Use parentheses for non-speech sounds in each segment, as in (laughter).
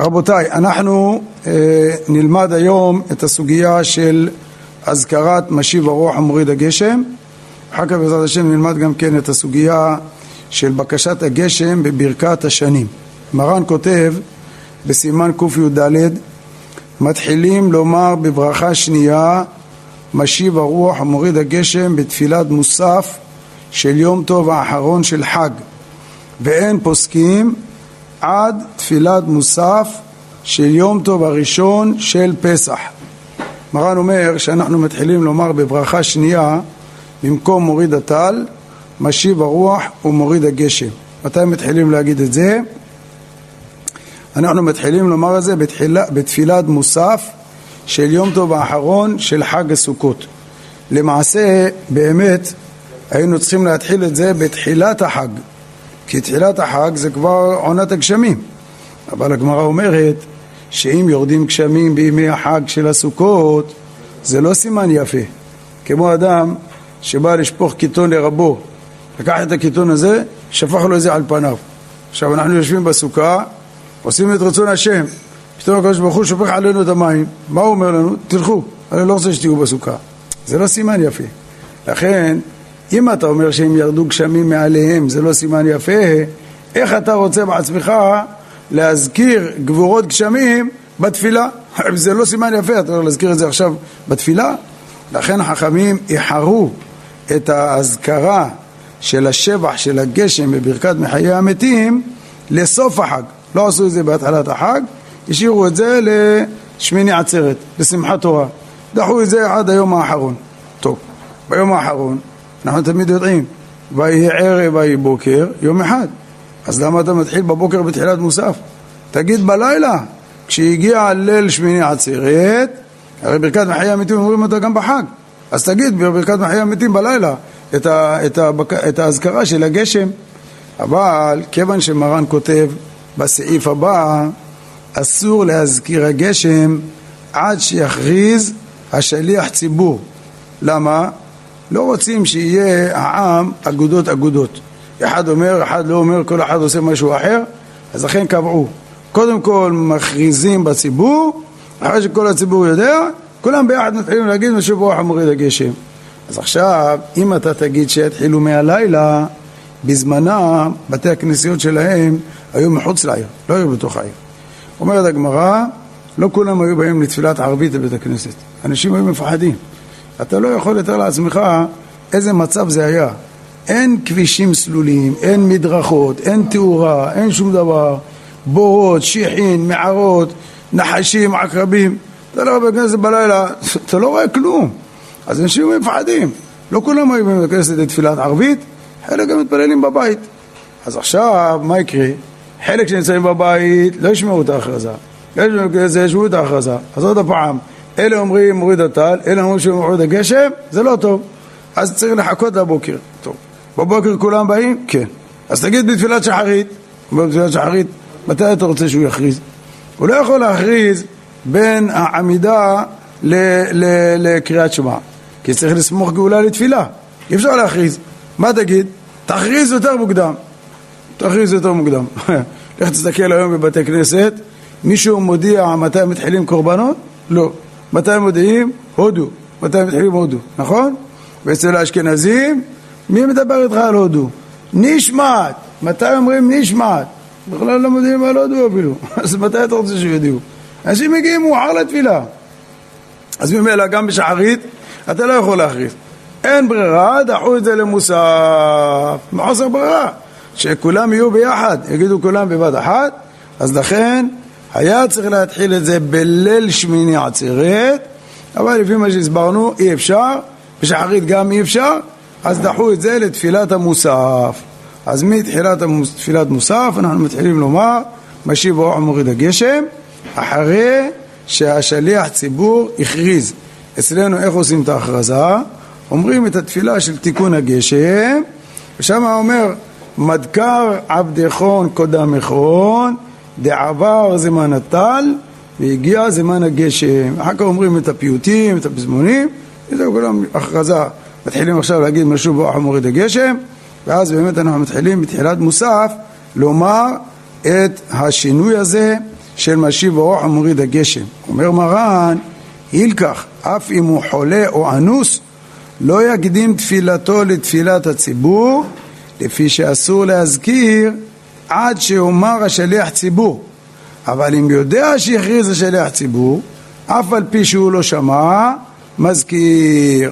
רבותיי, אנחנו אה, נלמד היום את הסוגיה של אזכרת משיב הרוח המוריד הגשם. אחר כך בעזרת השם נלמד גם כן את הסוגיה של בקשת הגשם בברכת השנים. מרן כותב בסימן קי"ד מתחילים לומר בברכה שנייה משיב הרוח המוריד הגשם בתפילת מוסף של יום טוב האחרון של חג ואין פוסקים עד תפילת מוסף של יום טוב הראשון של פסח. מרן אומר שאנחנו מתחילים לומר בברכה שנייה במקום מוריד הטל, משיב הרוח ומוריד הגשם. מתי מתחילים להגיד את זה? אנחנו מתחילים לומר את זה בתחילה, בתפילת מוסף של יום טוב האחרון של חג הסוכות. למעשה, באמת, היינו צריכים להתחיל את זה בתחילת החג, כי תחילת החג זה כבר עונת הגשמים. אבל הגמרא אומרת שאם יורדים גשמים בימי החג של הסוכות, זה לא סימן יפה. כמו אדם שבא לשפוך קיטון לרבו, לקח את הקיטון הזה, שפך לו את זה על פניו. עכשיו אנחנו יושבים בסוכה, עושים את רצון השם, פתאום הקדוש ברוך הוא שופך עלינו את המים, מה הוא אומר לנו? תלכו, אני לא רוצה שתהיו בסוכה. זה לא סימן יפה. לכן, אם אתה אומר שהם ירדו גשמים מעליהם, זה לא סימן יפה, איך אתה רוצה בעצמך להזכיר גבורות גשמים בתפילה? (laughs) זה לא סימן יפה, אתה לא להזכיר את זה עכשיו בתפילה? לכן החכמים איחרו את האזכרה של השבח של הגשם בברכת מחיי המתים לסוף החג. לא עשו את זה בהתחלת החג, השאירו את זה לשמיני עצרת, לשמחת תורה. דחו את זה עד היום האחרון. טוב, ביום האחרון אנחנו תמיד יודעים, ויהי ערב ויהי בוקר, יום אחד. אז למה אתה מתחיל בבוקר בתחילת מוסף? תגיד בלילה, כשהגיע ליל שמיני עצרת, הרי ברכת מחיי המתים אומרים אותה גם בחג. אז תגיד בברכת מחיי המתים בלילה את, ה, את, ה, את האזכרה של הגשם. אבל כיוון שמרן כותב בסעיף הבא, אסור להזכיר הגשם עד שיכריז השליח ציבור. למה? לא רוצים שיהיה העם אגודות אגודות. אחד אומר, אחד לא אומר, כל אחד עושה משהו אחר, אז לכן קבעו. קודם כל מכריזים בציבור, אחרי שכל הציבור יודע, כולם ביחד מתחילים להגיד משהו ברוח המוריד הגשם. אז עכשיו, אם אתה תגיד שיתחילו מהלילה, בזמנם בתי הכנסיות שלהם היו מחוץ לעיר, לא היו בתוך העיר. אומרת הגמרא, לא כולם היו באים לתפילת ערבית לבית הכנסת. אנשים היו מפחדים. אתה לא יכול לתאר לעצמך איזה מצב זה היה. אין כבישים סלולים, אין מדרכות, אין תאורה, אין שום דבר. בורות, שיחין, מערות, נחשים, עקרבים. אתה לא בבית כנסת בלילה, (laughs) אתה לא רואה כלום. אז אנשים מפחדים. לא כולם היו בבית כנסת לתפילת ערבית, חלק גם מתפללים בבית. אז עכשיו, מה יקרה? חלק שנמצאים בבית לא ישמעו את ההכרזה. זה ישמעו את ההכרזה. אז עוד פעם, אלה אומרים מוריד הטל, אלה אומרים שמוריד הגשם, זה לא טוב. אז צריך לחכות לבוקר. טוב. בבוקר כולם באים? כן. אז תגיד בתפילת שחרית, בתפילת שחרית, מתי אתה רוצה שהוא יכריז? הוא לא יכול להכריז בין העמידה לקריאת שמע, כי צריך לסמוך גאולה לתפילה. אי אפשר להכריז. מה תגיד? תכריז יותר מוקדם. תכריז יותר מוקדם. (laughs) לך תסתכל היום בבתי כנסת, מישהו מודיע מתי מתחילים קורבנות? לא. מתי מודיעים? הודו. מתי מתחילים הודו, נכון? ואצל האשכנזים, מי מדבר איתך על הודו? נשמעת. מתי אומרים נשמעת? בכלל לא מודיעים על הודו אפילו. (laughs) אז מתי אתה רוצה שיודיעו? אנשים מגיעים מאוחר לתפילה. אז ממילא גם בשחרית אתה לא יכול להכריז. אין ברירה, דחו את זה למוסף. מחוסר ברירה. שכולם יהיו ביחד, יגידו כולם בבת אחת, אז לכן היה צריך להתחיל את זה בליל שמיני עצרת, אבל לפי מה שהסברנו אי אפשר, בשחרית גם אי אפשר, אז דחו את זה לתפילת המוסף. אז מתחילת המוס, תפילת מוסף אנחנו מתחילים לומר משיב רוח מוריד הגשם, אחרי שהשליח ציבור הכריז. אצלנו איך עושים את ההכרזה? אומרים את התפילה של תיקון הגשם, ושם אומר מדקר עבדכון קודמכון, דעבר זמן הטל והגיע זמן הגשם. אחר כך אומרים את הפיוטים, את הפזמונים, וזהו כולם הכרזה. מתחילים עכשיו להגיד משהו באוח מוריד הגשם, ואז באמת אנחנו מתחילים בתחילת מוסף לומר את השינוי הזה של משיב ארוך ומוריד הגשם. אומר מרן, הילקח, אף אם הוא חולה או אנוס, לא יקדים תפילתו לתפילת הציבור, לפי שאסור להזכיר עד שאומר השליח ציבור. אבל אם יודע שהכריז השליח ציבור, אף על פי שהוא לא שמע, מזכיר.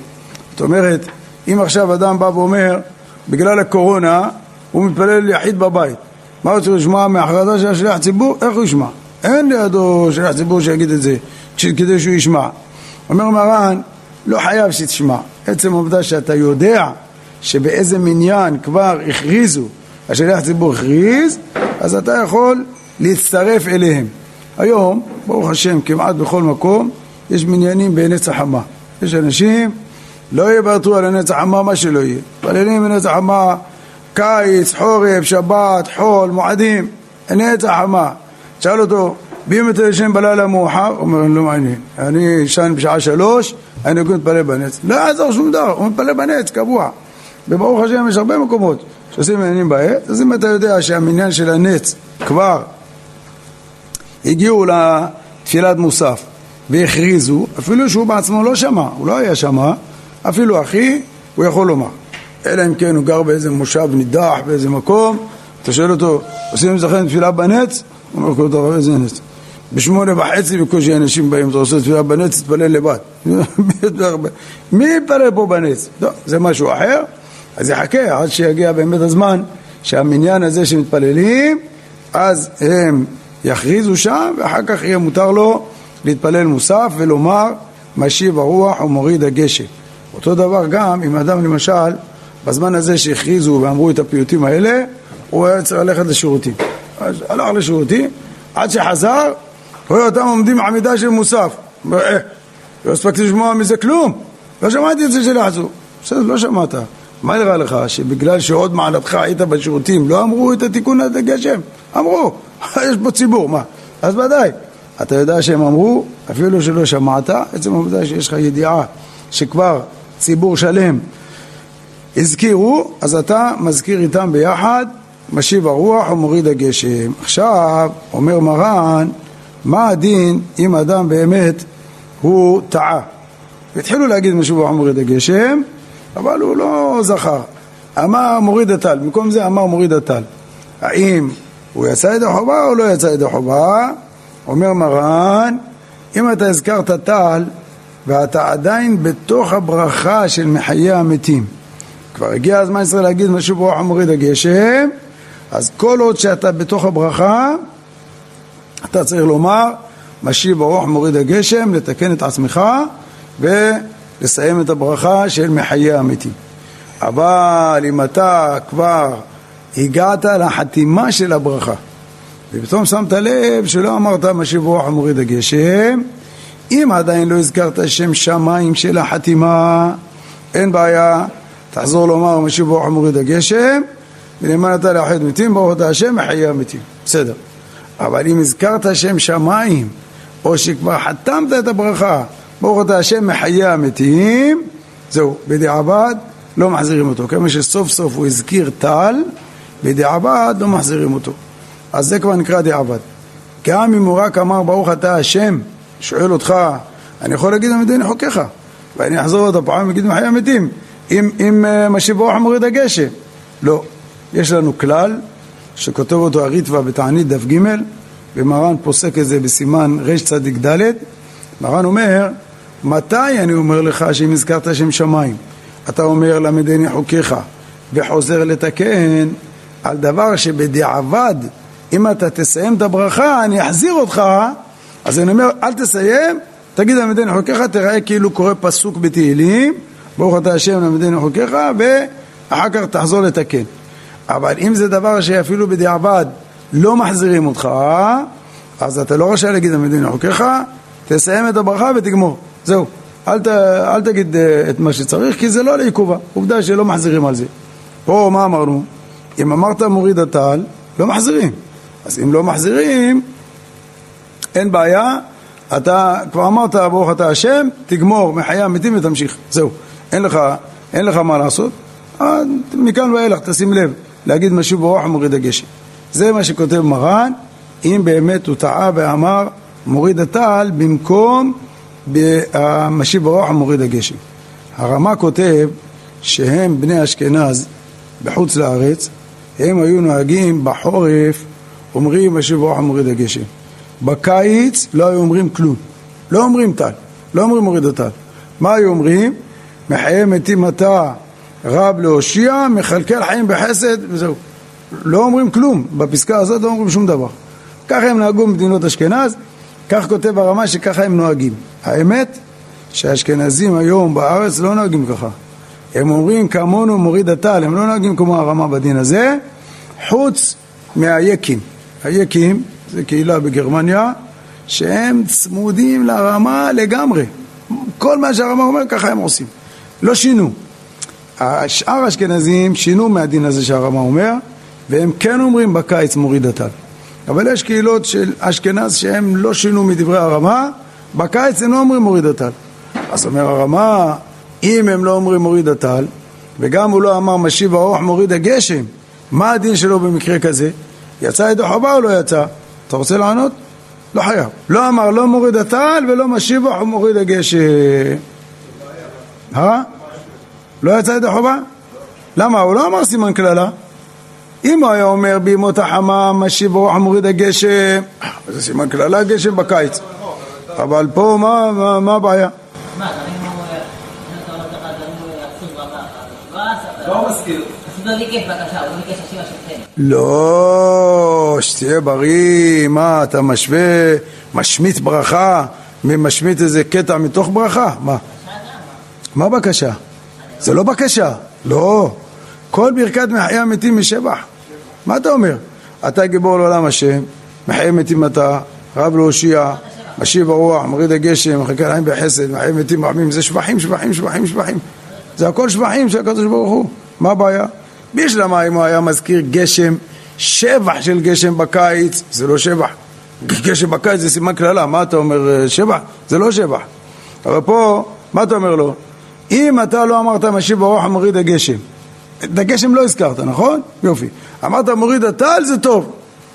זאת אומרת, אם עכשיו אדם בא ואומר, בגלל הקורונה, הוא מתפלל יחיד בבית. מה הוא צריך לשמוע מהכרזה של השליח ציבור? איך הוא ישמע? אין לידו שליח ציבור שיגיד את זה, כדי שהוא ישמע. אומר מרן, לא חייב שתשמע. עצם העובדה שאתה יודע שבאיזה מניין כבר הכריזו, השליח ציבור הכריז, אז אתה יכול להצטרף אליהם. היום, ברוך השם, כמעט בכל מקום, יש מניינים בנץ החמה. יש אנשים, לא יוותרו על הנץ החמה, מה שלא יהיה. מתפללים בנץ החמה, קיץ, חורף, שבת, חול, מועדים, נץ החמה. תשאל אותו, ואם אתה ישן בלילה מאוחר, הוא אומר, לא מעניין, אני ישן בשעה שלוש, אני יכול להתפלל בנץ. לא יעזור שום דבר, הוא מתפלל בנץ, קבוע. וברוך השם יש הרבה מקומות שעושים עניינים בעת, אז אם אתה יודע שהמניין של הנץ כבר הגיעו לתפילת מוסף והכריזו, אפילו שהוא בעצמו לא שמע, הוא לא היה שמע, אפילו אחי, הוא יכול לומר. אלא אם כן הוא גר באיזה מושב נידח, באיזה מקום, אתה שואל אותו, עושים אצלכם תפילה בנץ? הוא אומר כל דבר, איזה נץ? בשמונה וחצי בקושי אנשים באים, אתה עושה תפילה בנץ, תתפלל לבד. (laughs) מי יתפלל פה בנץ? לא, זה משהו אחר, אז יחכה עד שיגיע באמת הזמן שהמניין הזה שמתפללים, אז הם יכריזו שם, ואחר כך יהיה מותר לו להתפלל מוסף ולומר משיב הרוח ומוריד הגשם. אותו דבר גם אם אדם למשל, בזמן הזה שהכריזו ואמרו את הפיוטים האלה, הוא היה צריך ללכת לשירותים. אז הלך לשירותים, עד שחזר, רואה אותם עומדים עמידה של מוסף. אה, לא הספקתי לשמוע מזה כלום, לא שמעתי את זה שלחזו. בסדר, לא שמעת. מה נראה לך, שבגלל שעוד מעלתך היית בשירותים לא אמרו את התיקון הזה גשם? אמרו, (laughs) יש פה ציבור, מה? אז ודאי. אתה יודע שהם אמרו, אפילו שלא שמעת, עצם העובדה שיש לך ידיעה שכבר ציבור שלם הזכירו, אז אתה מזכיר איתם ביחד, משיב הרוח ומוריד הגשם. עכשיו, אומר מרן, מה הדין אם אדם באמת הוא טעה? התחילו להגיד משיב הרוח ומוריד הגשם, אבל הוא לא זכר. אמר מוריד הטל, במקום זה אמר מוריד הטל. האם הוא יצא ידי חובה או לא יצא ידי חובה? אומר מרן, אם אתה הזכרת טל ואתה עדיין בתוך הברכה של מחיי המתים, כבר הגיע הזמן ישראל להגיד משהו ברוח המוריד הגשם, אז כל עוד שאתה בתוך הברכה, אתה צריך לומר משיב הרוח מוריד הגשם, לתקן את עצמך ולסיים את הברכה של מחיי המתים. אבל אם אתה כבר הגעת לחתימה של הברכה ופתאום שמת לב שלא אמרת משיב רוח ומוריד הגשם אם עדיין לא הזכרת שם שמיים של החתימה אין בעיה תחזור לומר משיב רוח ומוריד הגשם ולמען אתה לאחד מתים ברוך אתה השם מחיי המתים בסדר אבל אם הזכרת שם שמיים או שכבר חתמת את הברכה ברוך אתה השם מחיי המתים זהו בדיעבד לא מחזירים אותו כמה שסוף סוף הוא הזכיר טל בדיעבד לא מחזירים אותו. אז זה כבר נקרא דיעבד. גם אם הוא רק אמר ברוך אתה השם, שואל אותך, אני יכול להגיד המדיני חוקיך, ואני אחזור עוד הפעם ואגיד מחיי המתים, אם, אם uh, משיב ברוך מוריד הגשם. לא. יש לנו כלל שכותב אותו הריטווה בתענית דף ג' ומרן פוסק את זה בסימן רצ"ד, מרן אומר, מתי אני אומר לך שאם הזכרת שם שמיים, אתה אומר למדני חוקיך וחוזר לתקן, על דבר שבדיעבד, אם אתה תסיים את הברכה, אני אחזיר אותך, אז אני אומר, אל תסיים, תגיד למדני חוקיך, תראה כאילו קורא פסוק בתהילים, ברוך אתה השם למדני חוקיך, ואחר כך תחזור לתקן. אבל אם זה דבר שאפילו בדיעבד לא מחזירים אותך, אז אתה לא רשאי להגיד למדני חוקיך, תסיים את הברכה ותגמור. זהו. אל, ת, אל תגיד אה, את מה שצריך, כי זה לא לעיכובה. עובדה שלא מחזירים על זה. פה מה אמרנו? אם אמרת מוריד הטל, לא מחזירים. אז אם לא מחזירים, אין בעיה, אתה כבר אמרת ברוך אתה השם, תגמור מחיי המתים ותמשיך. זהו, אין לך, אין לך מה לעשות. מכאן ואילך תשים לב, להגיד משהו ברוח ומוריד הגשם. זה מה שכותב מרן, אם באמת הוא טעה ואמר מוריד הטל במקום המשיב ברוח ומוריד הגשם. הרמ"א כותב שהם בני אשכנז בחוץ לארץ, הם היו נוהגים בחורף אומרים משיב ברוח ומוריד הגשם. בקיץ לא היו אומרים כלום, לא אומרים טל, לא אומרים מוריד הטל. מה היו אומרים? מחיי מתים אתה רב להושיע, מכלכל חיים בחסד וזהו. לא אומרים כלום, בפסקה הזאת לא אומרים שום דבר. ככה הם נהגו במדינות אשכנז, כך כותב הרמה שככה הם נוהגים. האמת שהאשכנזים היום בארץ לא נוהגים ככה. הם אומרים כמונו מוריד הטל, הם לא נוהגים כמו הרמה בדין הזה, חוץ מהיקים. היקים זה קהילה בגרמניה שהם צמודים לרמה לגמרי. כל מה שהרמה אומר ככה הם עושים. לא שינו. השאר האשכנזים שינו מהדין הזה שהרמה אומר, והם כן אומרים בקיץ מוריד הטל. אבל יש קהילות של אשכנז שהם לא שינו מדברי הרמה, בקיץ הם לא אומרים מוריד הטל. אז אומר הרמה, אם הם לא אומרים מוריד הטל, וגם הוא לא אמר משיב האור מוריד הגשם, מה הדין שלו במקרה כזה? יצא ידו חובה או לא יצא? אתה רוצה לענות? לא חייב. לא אמר לא מוריד הטל ולא משיב האור מוריד הגשם. אה? לא יצא ידי חובה? למה? הוא לא אמר סימן קללה. אם הוא היה אומר בימות החמה משיב רוח מוריד הגשם, זה סימן קללה גשם בקיץ. אבל פה מה הבעיה? לא, שתהיה בריא, מה, אתה משווה, משמיט ברכה, משמיט איזה קטע מתוך ברכה? מה? מה בקשה? זה לא בקשה, לא. כל ברכת מחיי המתים משבח. מה אתה אומר? אתה גיבור לעולם השם, מחיי מתים אתה, רב להושיע, משיב הרוח, מוריד הגשם, מחכה להם בחסד, מחיי מתים רחמים, זה שבחים, שבחים, שבחים, שבחים. זה הכל שבחים של הקדוש ברוך הוא. מה הבעיה? בשלמה אם הוא היה מזכיר גשם, שבח של גשם בקיץ, זה לא שבח. גשם בקיץ זה סימן קללה, מה אתה אומר אה, שבח? זה לא שבח. אבל פה, מה אתה אומר לו? אם אתה לא אמרת משיב ברוח מוריד הגשם, את הגשם לא הזכרת, נכון? יופי. אמרת מוריד הטל זה טוב.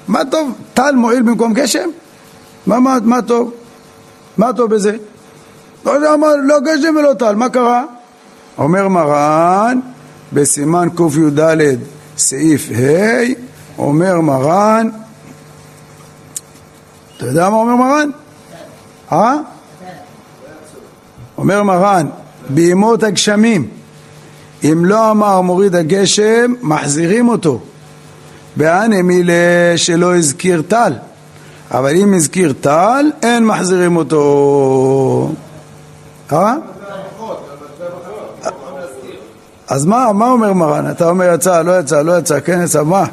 מה טוב? טל מועיל במקום גשם? מה, מה, מה טוב? מה טוב בזה? לא יודע מה, לא גשם ולא טל, מה קרה? אומר מרן בסימן קי"ד סעיף ה' אומר מרן אתה יודע מה אומר מרן? אה? אומר מרן בימות הגשמים. אם לא אמר מוריד הגשם, מחזירים אותו. באנה מילה שלא הזכיר טל. אבל אם הזכיר טל, אין מחזירים אותו. אה? אז מה, מה אומר מרן? אתה אומר יצא, לא יצא, לא יצא, כן יצא, מה?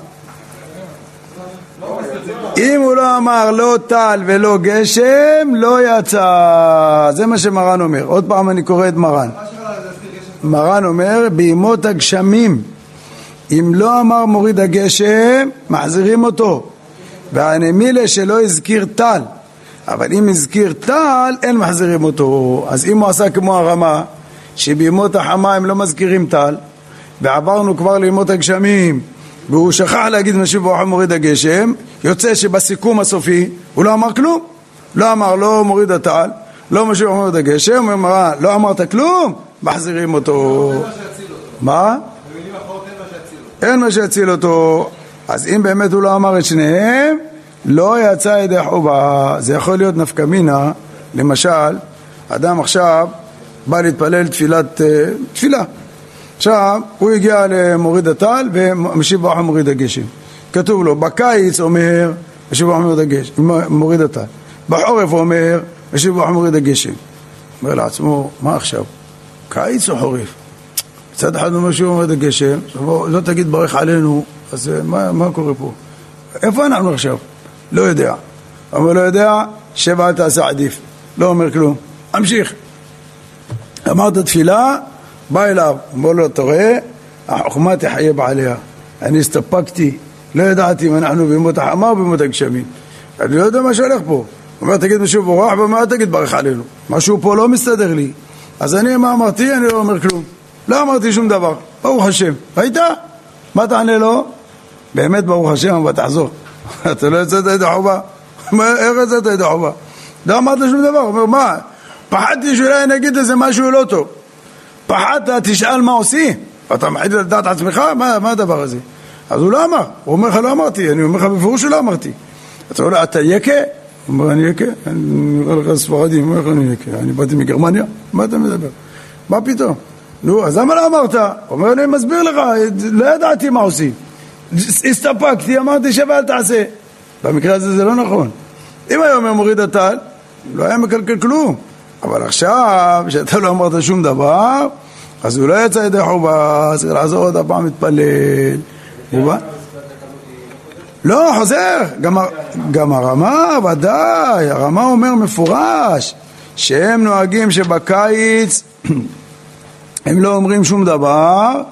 אם הוא לא אמר לא טל ולא גשם, לא יצא. זה מה שמרן אומר. עוד פעם אני קורא את מרן. מרן אומר, בימות הגשמים, אם לא אמר מוריד הגשם, מחזירים אותו. והנמילה שלא הזכיר טל. אבל אם הזכיר טל, אין מחזירים אותו. אז אם הוא עשה כמו הרמה, שבימות החמה הם לא מזכירים טל, ועברנו כבר לימות הגשמים, והוא שכח להגיד משיב ברוך מוריד הגשם, יוצא שבסיכום הסופי הוא לא אמר כלום. לא אמר לא מוריד הטל, לא משיב ברוך מוריד הגשם, הוא אמר לא אמרת כלום, מחזירים אותו. מה? אין מה שיציל אותו. אז אם באמת הוא לא אמר את שניהם, לא יצא ידי חובה. זה יכול להיות נפקא מינה, למשל, אדם עכשיו בא להתפלל תפילת, אה, תפילה. עכשיו, הוא הגיע למוריד הטל ומשיב ברכה מוריד הגשם. כתוב לו, בקיץ אומר, משיב ברכה מוריד הגשם, מוריד הטל. בחורף אומר, משיב ברכה מוריד הגשם. אומר לעצמו, מה עכשיו? קיץ או חורף? מצד אחד אומר שהוא מוריד הגשם, לא תגיד ברך עלינו, אז אה, מה, מה קורה פה? איפה אנחנו עכשיו? לא יודע. אבל לא יודע, שבע אל תעשה עדיף. לא אומר כלום. אמשיך. אמרת תפילה, בא אליו, אומר לו, אתה רואה, החוכמה תחיה בעליה. אני הסתפקתי, לא ידעתי אם אנחנו בימות החמה או בימות הגשמים. אני לא יודע מה שהולך פה. הוא אומר, תגיד משהו אומר, אל תגיד ברך עלינו. משהו פה לא מסתדר לי. אז אני, מה אמרתי? אני לא אומר כלום. לא אמרתי שום דבר. ברוך השם. ראית? מה תענה לו? באמת ברוך השם, אבל תחזור. (laughs) אתה לא יצאת ידי חובה? (laughs) איך יצאת ידי חובה? לא אמרת שום דבר, הוא אומר, מה? פחדתי שאולי אני אגיד איזה משהו לא טוב. פחדת, תשאל מה עושים. אתה מחליט לדעת עצמך? מה, מה הדבר הזה? אז הוא לא אמר, הוא אומר לך לא אמרתי, אני אומר לך בפירוש שלא אמרתי. אתה אומר לו, אתה יקה? הוא אומר, אני יקה? אני נראה לך ספרדי, אומר לך, אני יקה. אני באתי מגרמניה? מה אתה מדבר? מה פתאום? נו, אז למה לא אמרת? הוא אומר, אני מסביר לך, לא ידעתי מה עושים. הסתפקתי, אמרתי שווה אל תעשה. במקרה הזה זה לא נכון. אם היה אומר מוריד הטל, לא היה מקלקל כלום. אבל עכשיו, שאתה לא אמרת שום דבר, אז הוא לא יצא ידי חובה, צריך לעזור עוד הפעם להתפלל. לא, חוזר, גם, גם הרמה, ודאי, הרמה אומר מפורש שהם נוהגים שבקיץ (clears throat) הם לא אומרים שום דבר,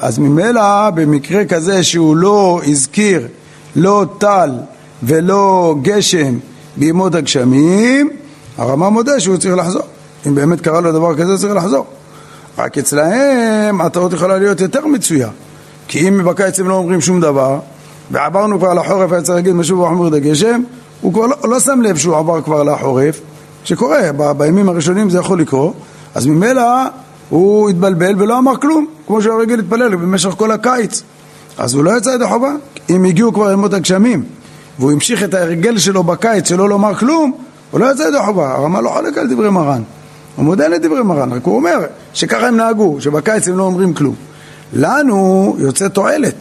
אז ממילא במקרה כזה שהוא לא הזכיר לא טל ולא גשם בימות הגשמים, הרמה מודה שהוא צריך לחזור. אם באמת קרה לו דבר כזה, צריך לחזור. רק אצלהם הטעות יכולה להיות יותר מצויה. כי אם בקיץ הם לא אומרים שום דבר, ועברנו כבר לחורף, היה צריך להגיד ואומר את הגשם, הוא כבר לא, לא שם לב שהוא עבר כבר לחורף, שקורה, ב, בימים הראשונים זה יכול לקרות, אז ממילא הוא התבלבל ולא אמר כלום, כמו שהוא רגיל להתפלל במשך כל הקיץ. אז הוא לא יצא ידי חובה. אם הגיעו כבר ימות הגשמים, והוא המשיך את ההרגל שלו בקיץ שלא לומר כלום, הוא לא יצא ידי חובה. הרמ"א לא חולק על דברי מרן. הוא מודה לדברי מרן, רק הוא אומר שככה הם נהגו, שבקיץ הם לא אומרים כלום. לנו יוצא תועלת.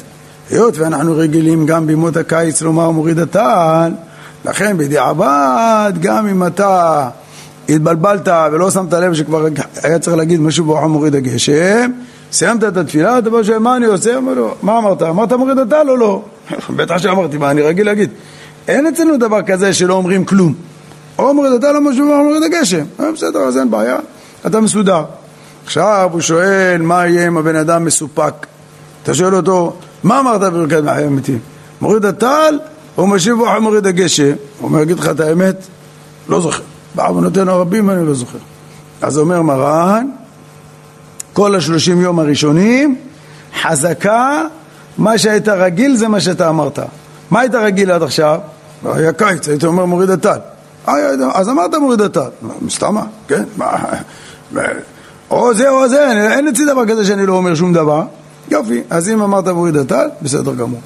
היות ואנחנו רגילים גם בימות הקיץ לומר מוריד הטל, לכן בדיעבד, גם אם אתה התבלבלת ולא שמת לב שכבר היה צריך להגיד משהו ברוך מוריד הגשם, סיימת את התפילה, אתה בא שואל מה אני עושה? אומר לו, מה אמרת? אמרת מוריד הטל או לא? (laughs) בטח שאמרתי, מה אני רגיל להגיד? אין אצלנו דבר כזה שלא אומרים כלום. או מוריד הטל או משהו מוריד הגשם. אה, בסדר, אז אין בעיה, אתה מסודר. עכשיו הוא שואל מה יהיה אם הבן אדם מסופק. אתה שואל אותו, מה אמרת בברכת מהחיים המתים? מוריד הטל או משיב רוח מוריד הגשם? הוא אומר, אגיד לך את האמת, לא זוכר. בעוונותינו הרבים אני לא זוכר. אז אומר מרן, כל השלושים יום הראשונים, חזקה, מה שהיית רגיל זה מה שאתה אמרת. מה היית רגיל עד עכשיו? היה קיץ, היית אומר מוריד הטל. אז אמרת מוריד הטל. מסתמה, כן? (laughs) או זה או זה, אין אצלי דבר כזה שאני לא אומר שום דבר. יופי, אז אם אמרת מוריד הטל, בסדר גמור.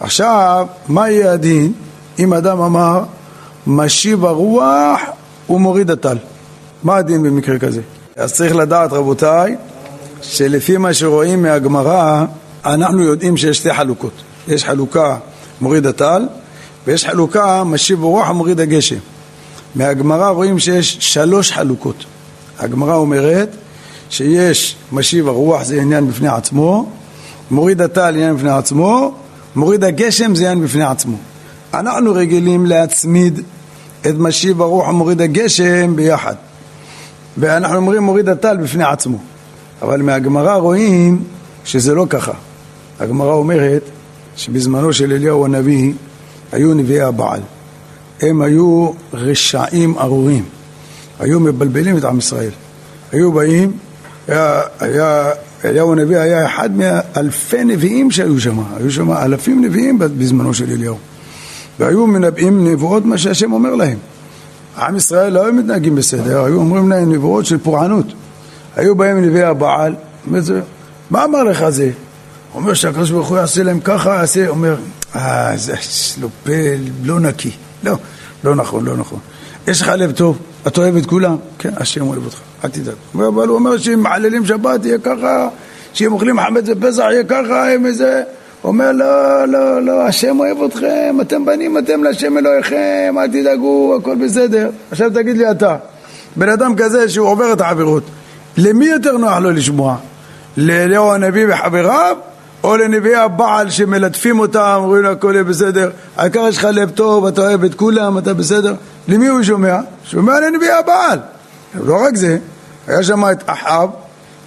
עכשיו, מה יהיה הדין אם אדם אמר משיב הרוח ומוריד הטל? מה הדין במקרה כזה? אז צריך לדעת רבותיי, שלפי מה שרואים מהגמרא, אנחנו יודעים שיש שתי חלוקות. יש חלוקה מוריד הטל, ויש חלוקה משיב הרוח ומוריד הגשם. מהגמרא רואים שיש שלוש חלוקות. הגמרא אומרת שיש משיב הרוח זה עניין בפני עצמו, מוריד הטל עניין בפני עצמו, מוריד הגשם זה עניין בפני עצמו. אנחנו רגילים להצמיד את משיב הרוח ומוריד הגשם ביחד. ואנחנו אומרים מוריד הטל בפני עצמו. אבל מהגמרא רואים שזה לא ככה. הגמרא אומרת שבזמנו של אליהו הנביא היו נביאי הבעל. הם היו רשעים ארורים. היו מבלבלים את עם ישראל. היו באים, היה, היה, אליהו הנביא היה אחד מאלפי נביאים שהיו שם, היו שם אלפים נביאים בזמנו של אליהו. והיו מנבאים נבואות מה שהשם אומר להם. עם ישראל לא היו מתנהגים בסדר, היו אומרים להם נבואות של פורענות. היו באים נביאי הבעל, מה אמר לך זה? אומר שהקדוש ברוך הוא יעשה להם ככה, יעשה, אומר, אה, זה לא פה, לא נקי. לא, לא נכון, לא נכון. יש לך לב טוב, אתה אוהב את כולם? כן, השם אוהב אותך, אל תדאג. אבל הוא אומר שאם מחללים שבת יהיה ככה, שאם אוכלים חמץ בפסח יהיה ככה, אם איזה... אומר לא, לא, לא, השם אוהב אתכם, אתם בנים אתם להשם אלוהיכם, אל תדאגו, הכל בסדר. עכשיו תגיד לי אתה, בן אדם כזה שהוא עובר את העבירות, למי יותר נוח לו לשמוע? לאליהו הנביא וחבריו, או לנביאי הבעל שמלטפים אותם, אומרים לו הכל יהיה בסדר, העיקר יש לך לב טוב, אתה אוהב את כולם, אתה בסדר. למי הוא שומע? שומע לנביאי הבעל. לא רק זה, היה שם את אחאב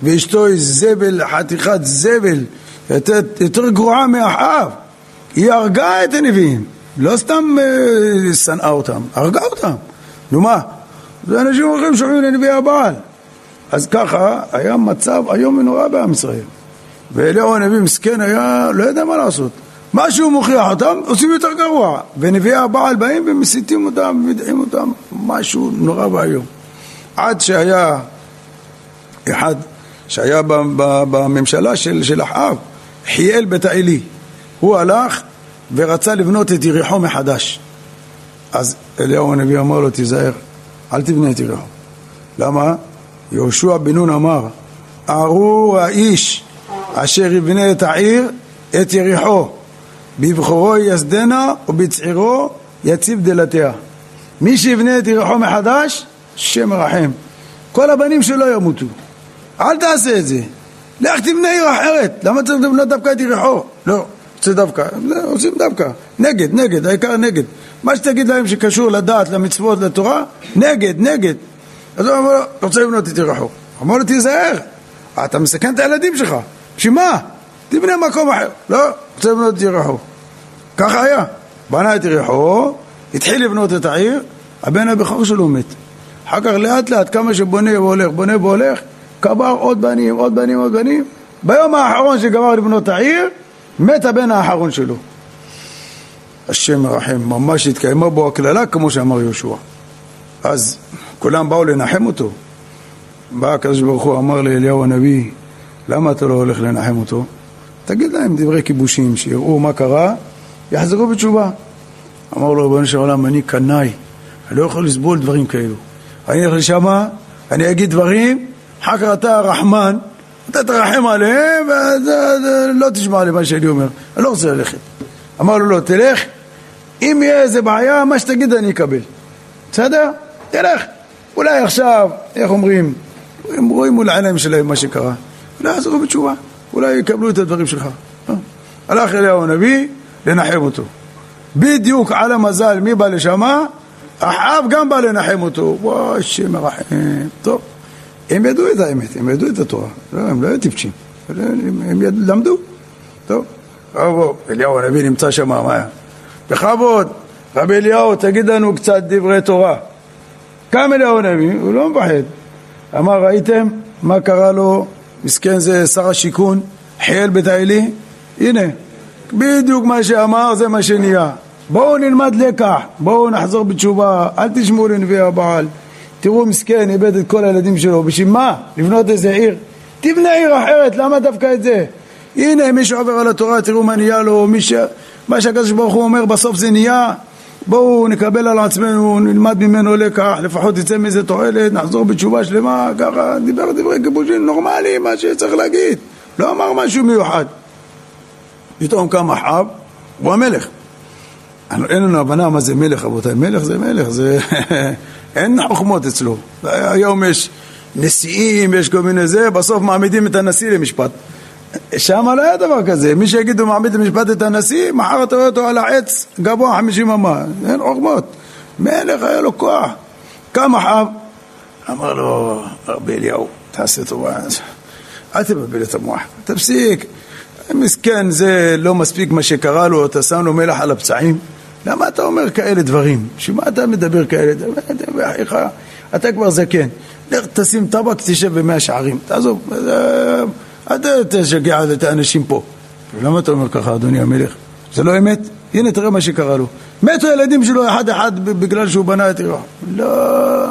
ואשתו היא זבל, חתיכת זבל, יותר, גרועה מאחאב. היא הרגה את הנביאים, לא סתם אה, שנאה אותם, הרגה אותם. נו מה? זה אנשים הולכים שומעים לנביאי הבעל. אז ככה היה מצב איום ונורא בעם ישראל. ואליהו הנביא מסכן היה, לא יודע מה לעשות. מה שהוא מוכיח אותם, עושים יותר גרוע. ונביאי הבעל באים ומסיתים אותם ומדעים אותם, משהו נורא ואיום. עד שהיה אחד שהיה בממשלה של, של אחאב, חיאל בית העלי. הוא הלך ורצה לבנות את יריחו מחדש. אז אליהו הנביא אמר לו, תיזהר, אל תבנה את יריחו. למה? יהושע בן נון אמר, ארור האיש אשר יבנה את העיר, את יריחו, בבחורו יסדנה ובצעירו יציב דלתיה. מי שיבנה את יריחו מחדש, שם מרחם. כל הבנים שלו ימותו. אל תעשה את זה. לך תבנה עיר אחרת. למה צריך לבנות דווקא את יריחו? לא, רוצה דווקא. לא, עושים דווקא. נגד, נגד, העיקר נגד. מה שתגיד להם שקשור לדת, למצוות, לתורה, נגד, נגד. אז הוא אמר לו, רוצה לבנות את יריחו. אמר לו, תיזהר, אתה מסכן את הילדים שלך. בשביל מה? תבנה מקום אחר. לא, רוצה לבנות את יריחו. ככה היה. בנה את יריחו, התחיל לבנות את העיר, הבן הבכור שלו מת. אחר כך לאט לאט, כמה שבונה והולך, בונה והולך, קבר עוד בנים, עוד בנים, עוד בנים. ביום האחרון שגמר לבנות העיר, מת הבן האחרון שלו. השם מרחם, ממש התקיימה בו הקללה כמו שאמר יהושע. אז כולם באו לנחם אותו. בא הקדוש ברוך הוא אמר לאליהו הנביא, למה אתה לא הולך לנחם אותו? תגיד להם דברי כיבושים, שיראו מה קרה, יחזרו בתשובה. אמר לו, ריבונו של עולם, אני קנאי, אני לא יכול לסבול דברים כאלו. אני אלך לשמה, אני אגיד דברים, אחר כך אתה רחמן, אתה תרחם עליהם ולא תשמע למה שאני אומר. אני לא רוצה ללכת. אמר לו, לא, תלך, אם יהיה איזה בעיה, מה שתגיד אני אקבל. בסדר? תלך. אולי עכשיו, איך אומרים, הם רואים מול העיניים שלהם מה שקרה. אולי יחזרו בתשובה, אולי יקבלו את הדברים שלך. אה? הלך אליהו הנביא לנחם אותו. בדיוק על המזל, מי בא לשמה? אחאב גם בא לנחם אותו. וואי, שם מרחם. טוב. הם ידעו את האמת, הם ידעו את התורה, לא, הם לא היו טיפשים, הם, יד... למדו. טוב, רבו, אליהו הנביא נמצא שם, מה היה? בכבוד, רבי אליהו, תגיד לנו קצת דברי תורה. קם אליהו הנביא, הוא לא מפחד. אמר, ראיתם מה קרה לו, מסכן זה שר השיכון, חיאל בית העלי? הנה, בדיוק מה שאמר זה מה שנהיה. בואו נלמד לקח, בואו נחזור בתשובה, אל תשמעו לנביא הבעל. תראו מסכן, איבד את כל הילדים שלו, בשביל מה? לבנות איזה עיר? תבנה עיר אחרת, למה דווקא את זה? הנה, מי שעובר על התורה, תראו מה נהיה לו, מי ש... מה שהקדוש ברוך הוא אומר, בסוף זה נהיה. בואו נקבל על עצמנו, נלמד ממנו לקח, לפחות יצא מזה תועלת, נחזור בתשובה שלמה, ככה, דיבר דברי כיבושים נורמליים, מה שצריך להגיד. לא אמר משהו מיוחד. פתאום קם אחאב, הוא המלך. אין לנו הבנה מה זה מלך, רבותיי. מלך זה מלך, זה... (laughs) אין חוכמות אצלו. היום יש נשיאים, יש כל מיני זה, בסוף מעמידים את הנשיא למשפט. שם לא היה דבר כזה, מי שיגידו מעמיד למשפט את הנשיא, מחר אתה רואה אותו על העץ גבוה חמישים אמה, אין חוכמות. מלך היה לו כוח. קם אחאב, אמר לו, רבי אליהו, תעשה טובה, אל תבלבל את המוח, תפסיק. מסכן, זה לא מספיק מה שקרה לו, אתה שם לו מלח על הפצעים. למה אתה אומר כאלה דברים? בשביל מה אתה מדבר כאלה דברים? בחייך, אתה כבר זקן. לך תשים טבק, תשב במאה שערים. תעזוב, אל תשגע את האנשים פה. למה אתה אומר ככה, אדוני המלך? זה לא אמת? הנה, תראה מה שקרה לו. מתו הילדים שלו אחד-אחד בגלל שהוא בנה את עירו. לא...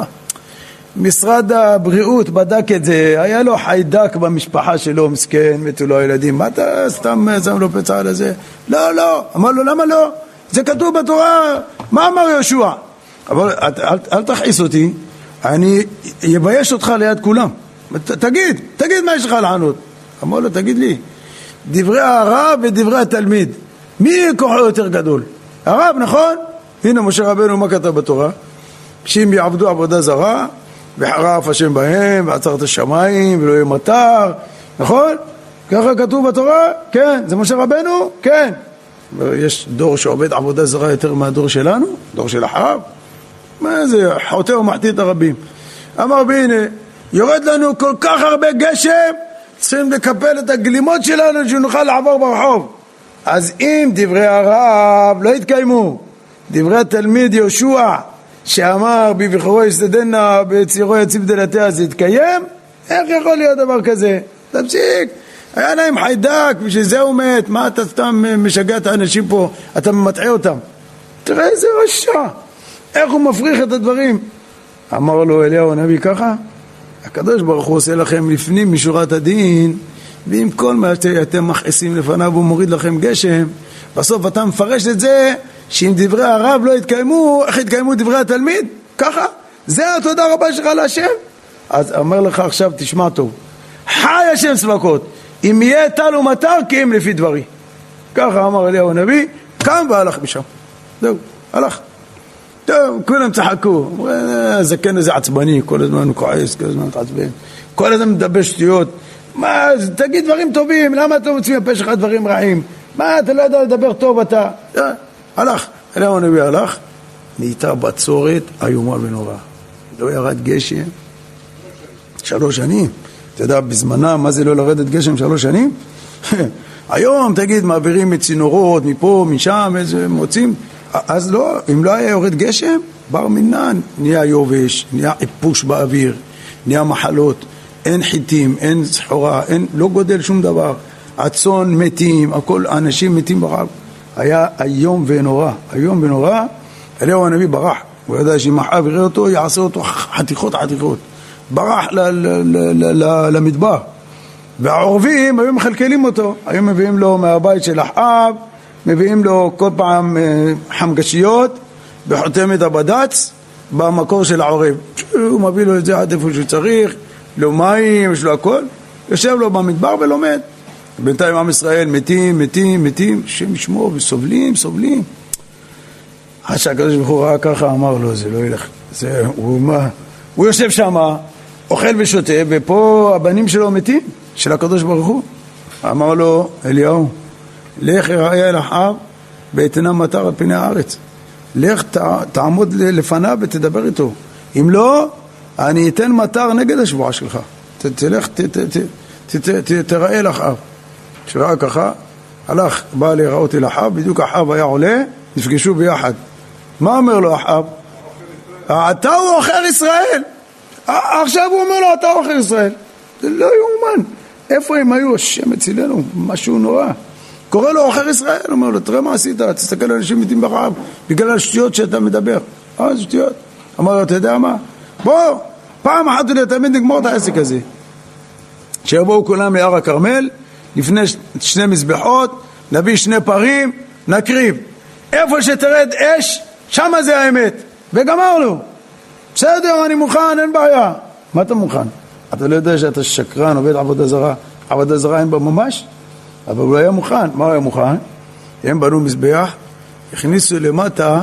משרד הבריאות בדק את זה, היה לו חיידק במשפחה שלו, מסכן, מתו לו הילדים. מה אתה סתם שם לו פצע על הזה? לא, לא. אמר לו, למה לא? זה כתוב בתורה, מה אמר יהושע? אבל אל, אל תכעיס אותי, אני אבייש אותך ליד כולם. ת, תגיד, תגיד מה יש לך לענות. אמר לו, תגיד לי, דברי הרב ודברי התלמיד, מי כוחו יותר גדול? הרב, נכון? הנה משה רבנו, מה כתב בתורה? שאם יעבדו עבודה זרה, וחרף השם בהם, ועצר את השמיים, ולא יהיה מטר, נכון? ככה כתוב בתורה? כן. זה משה רבנו? כן. יש דור שעובד עבודה זרה יותר מהדור שלנו? דור של אחריו? מה זה, חוטא ומחטיא את הרבים. אמר והנה, יורד לנו כל כך הרבה גשם, צריכים לקפל את הגלימות שלנו שנוכל לעבור ברחוב. אז אם דברי הרב לא יתקיימו, דברי התלמיד יהושע שאמר בבחורו יסתדנה בצירו יציב דלתיה זה יתקיים, איך יכול להיות דבר כזה? תפסיק, היה להם חיידק, בשביל זה הוא מת, מה אתה סתם משגע את האנשים פה, אתה מטעה אותם. תראה איזה רשע, איך הוא מפריך את הדברים. אמר לו אליהו הנביא ככה, הקדוש ברוך הוא עושה לכם לפנים משורת הדין, ועם כל מה שאתם מכעיסים לפניו הוא מוריד לכם גשם, בסוף אתה מפרש את זה שאם דברי הרב לא יתקיימו, איך יתקיימו דברי התלמיד? ככה? זה התודה רבה שלך להשם? אז אומר לך עכשיו, תשמע טוב, חי השם צבקות, אם יהיה טל ומטר כי אם לפי דברי. ככה אמר אליהו הנביא, קם והלך משם. זהו, הלך. טוב, כולם צחקו, הזקן הזה עצבני, כל הזמן הוא כועס, כל הזמן מתעצבן, כל הזמן מדבר שטויות. מה, תגיד דברים טובים, למה אתה מוציא מהפה שלך דברים רעים? מה, אתה לא יודע לדבר טוב אתה? הלך, אליהו הנביא הלך, נהייתה בצורת איומה ונוראה. לא ירד גשם שלוש שנים. אתה יודע, בזמנם, מה זה לא לרדת גשם שלוש שנים? (laughs) היום, תגיד, מעבירים מצינורות, מפה, משם, איזה, מוצאים. אז לא, אם לא היה יורד גשם, בר מינן, נהיה יובש, נהיה איפוש באוויר, נהיה מחלות, אין חיטים, אין סחורה, אין, לא גודל שום דבר. הצאן מתים, הכל, אנשים מתים ברעב. היה איום ונורא, איום ונורא. אליהו הנביא ברח, הוא ידע שאם אחאב יראה אותו, יעשה אותו חתיכות חתיכות. ברח למדבר. והעורבים היו מכלכלים אותו, היו מביאים לו מהבית של אחאב, מביאים לו כל פעם אה, חמגשיות בחותמת הבד"ץ במקור של העורב. הוא מביא לו את זה עד איפה שהוא צריך, לו מים, יש לו הכל, יושב לו במדבר ולומד. בינתיים עם ישראל מתים, מתים, מתים, השם ישמור וסובלים, סובלים. עד שהקדוש ברוך הוא ראה ככה, אמר לו, זה לא ילך. זה, הוא, מה, הוא יושב שם, אוכל ושותה, ופה הבנים שלו מתים, של הקדוש ברוך הוא. אמר לו, אליהו, לך יראה אל אחאב ואתנה מטר על פני הארץ. לך ת, תעמוד לפניו ותדבר איתו. אם לא, אני אתן מטר נגד השבועה שלך. ת, תלך, ת, ת, ת, ת, ת, תראה לאחאב. כשראה ככה, הלך, בא להיראות אל אחאב, בדיוק אחאב היה עולה, נפגשו ביחד. מה אומר לו אחאב? אתה הוא עוכר ישראל. עכשיו הוא אומר לו, אתה עוכר ישראל. זה לא יאומן. איפה הם היו? השם הצילנו, משהו נורא. קורא לו עוכר ישראל, אומר לו, תראה מה עשית, תסתכל על אנשים מתים ברעב, בגלל השטויות שאתה מדבר. אה, שטויות. אמר לו, אתה יודע מה? בוא, פעם אחת ולתמיד נגמור את העסק הזה. שיבואו כולם מהר הכרמל, לפני שני מזבחות, נביא שני פרים, נקריב. איפה שתרד אש, שמה זה האמת. וגמרנו. בסדר, אני מוכן, אין בעיה. מה אתה מוכן? אתה לא יודע שאתה שקרן, עובד עבודה זרה. עבודה זרה אין בה ממש? אבל הוא היה מוכן. מה הוא היה מוכן? הם בנו מזבח, הכניסו למטה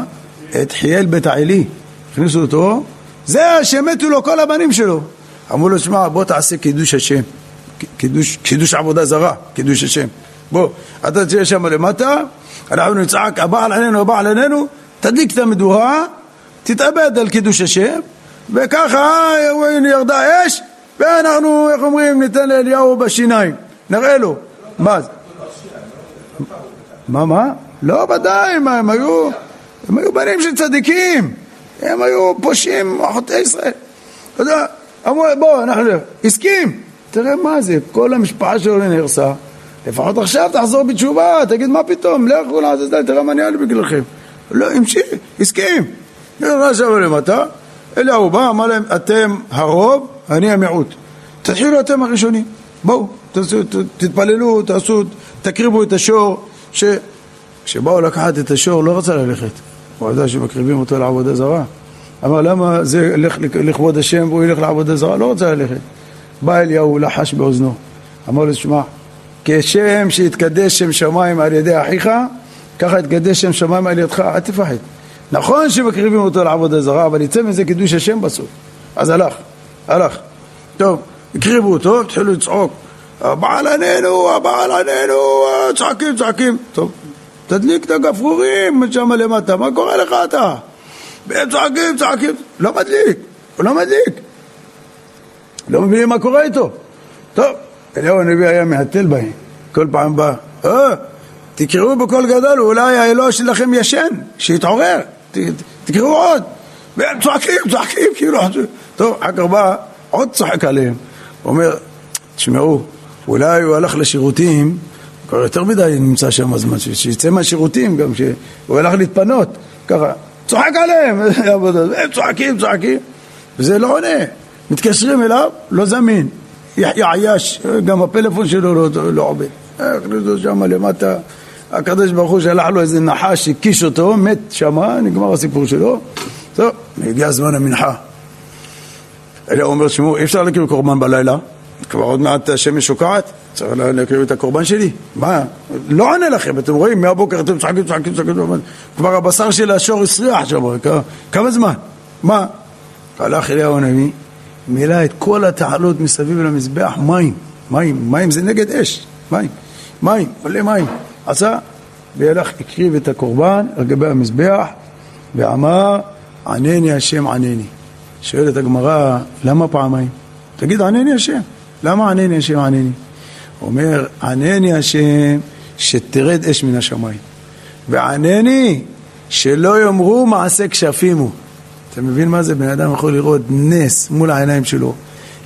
את חייל בית העלי. הכניסו אותו, זה שמתו לו כל הבנים שלו. אמרו לו, שמע, בוא תעשה קידוש השם. קידוש, קידוש עבודה זרה, קידוש השם. בוא, אתה תהיה שם למטה, אנחנו נצעק, הבעל עלינו, הבעל עלינו, תדליק את המדורה, תתאבד על קידוש השם, וככה ירדה אש, ואנחנו, איך אומרים, ניתן לאליהו בשיניים, נראה לו. מה זה? מה, מה? לא, ודאי, מה, הם היו, הם היו בנים של צדיקים, הם היו פושעים, חוטאי ישראל. אתה יודע, אמרו, בוא, אנחנו, הסכים. תראה מה זה, כל המשפחה שלו נהרסה, לפחות עכשיו תחזור בתשובה, תגיד מה פתאום, לכו לעזאזל, תראה מה נהיה לי בגללכם. לא, המשיך, הסכים. נראה שם למטה, אליהו בא, אמר להם, אתם הרוב, אני המיעוט. תתחילו אתם הראשונים, בואו, תתפללו, תעשו, תקריבו את השור, ש... כשבאו לקחת את השור לא רצה ללכת, הוא ידע שמקריבים אותו לעבודה זרה. אמר למה זה ילך לכבוד השם והוא ילך לעבודה זרה? לא רוצה ללכת. בא אליהו, לחש באוזנו, אמר לו, שמע, כשם שהתקדש שם שמיים על ידי אחיך, ככה יתקדש שם שמיים על ידך, אל תפחד. נכון שמקריבים אותו לעבודה זרה, אבל יצא מזה קידוש השם בסוף. אז הלך, הלך. טוב, הקריבו אותו, התחילו לצעוק, הבעל עלינו, הבעל עלינו, צועקים, צועקים. טוב, תדליק את הגפרורים שם למטה, מה קורה לך אתה? והם צועקים, צועקים, לא מדליק, הוא לא מדליק. לא מבינים מה קורה איתו. טוב, אליהו הנביא היה מהתל בהם, כל פעם בא, אה, תקראו בקול גדול, אולי האלוה שלכם ישן, שיתעורר, תקראו עוד. והם צועקים, צועקים, כאילו, טוב, אחר כך בא, עוד צוחק עליהם. אומר, תשמעו, אולי הוא הלך לשירותים, כבר יותר מדי נמצא שם הזמן, שיצא מהשירותים גם, שהוא הלך להתפנות, ככה, צוחק עליהם, (laughs) הם צוחקים, צוחקים, וזה לא עונה, מתקשרים אליו, לא זמין, יעייש, גם הפלאפון שלו לא, לא עובד, הכניסו שם למטה, הקדוש ברוך הוא שלח לו איזה נחש, הקיש אותו, מת שמה, נגמר הסיפור שלו, טוב, הגיע זמן המנחה. אלא אומר, תשמעו, אי אפשר להקריב קורבן בלילה, כבר עוד מעט השמש שוקעת, צריך להקריב את הקורבן שלי. מה? לא עונה לכם, אתם רואים, מהבוקר אתם צוחקים, צוחקים, צוחקים, כבר הבשר של השור הסריח שם, כמה זמן? מה? הלך אליהו הנביא, מילא את כל התעלות מסביב למזבח מים, מים, מים זה נגד אש, מים, מים, מלא מים. עשה, וילך, הקריב את הקורבן על גבי המזבח, ואמר, ענני השם ענני. שואלת הגמרא, למה פעמיים? תגיד, ענני השם. למה ענני השם ענני? אומר, ענני השם שתרד אש מן השמיים. וענני שלא יאמרו מעשה כשפים הוא. אתה מבין מה זה? בן אדם יכול לראות נס מול העיניים שלו.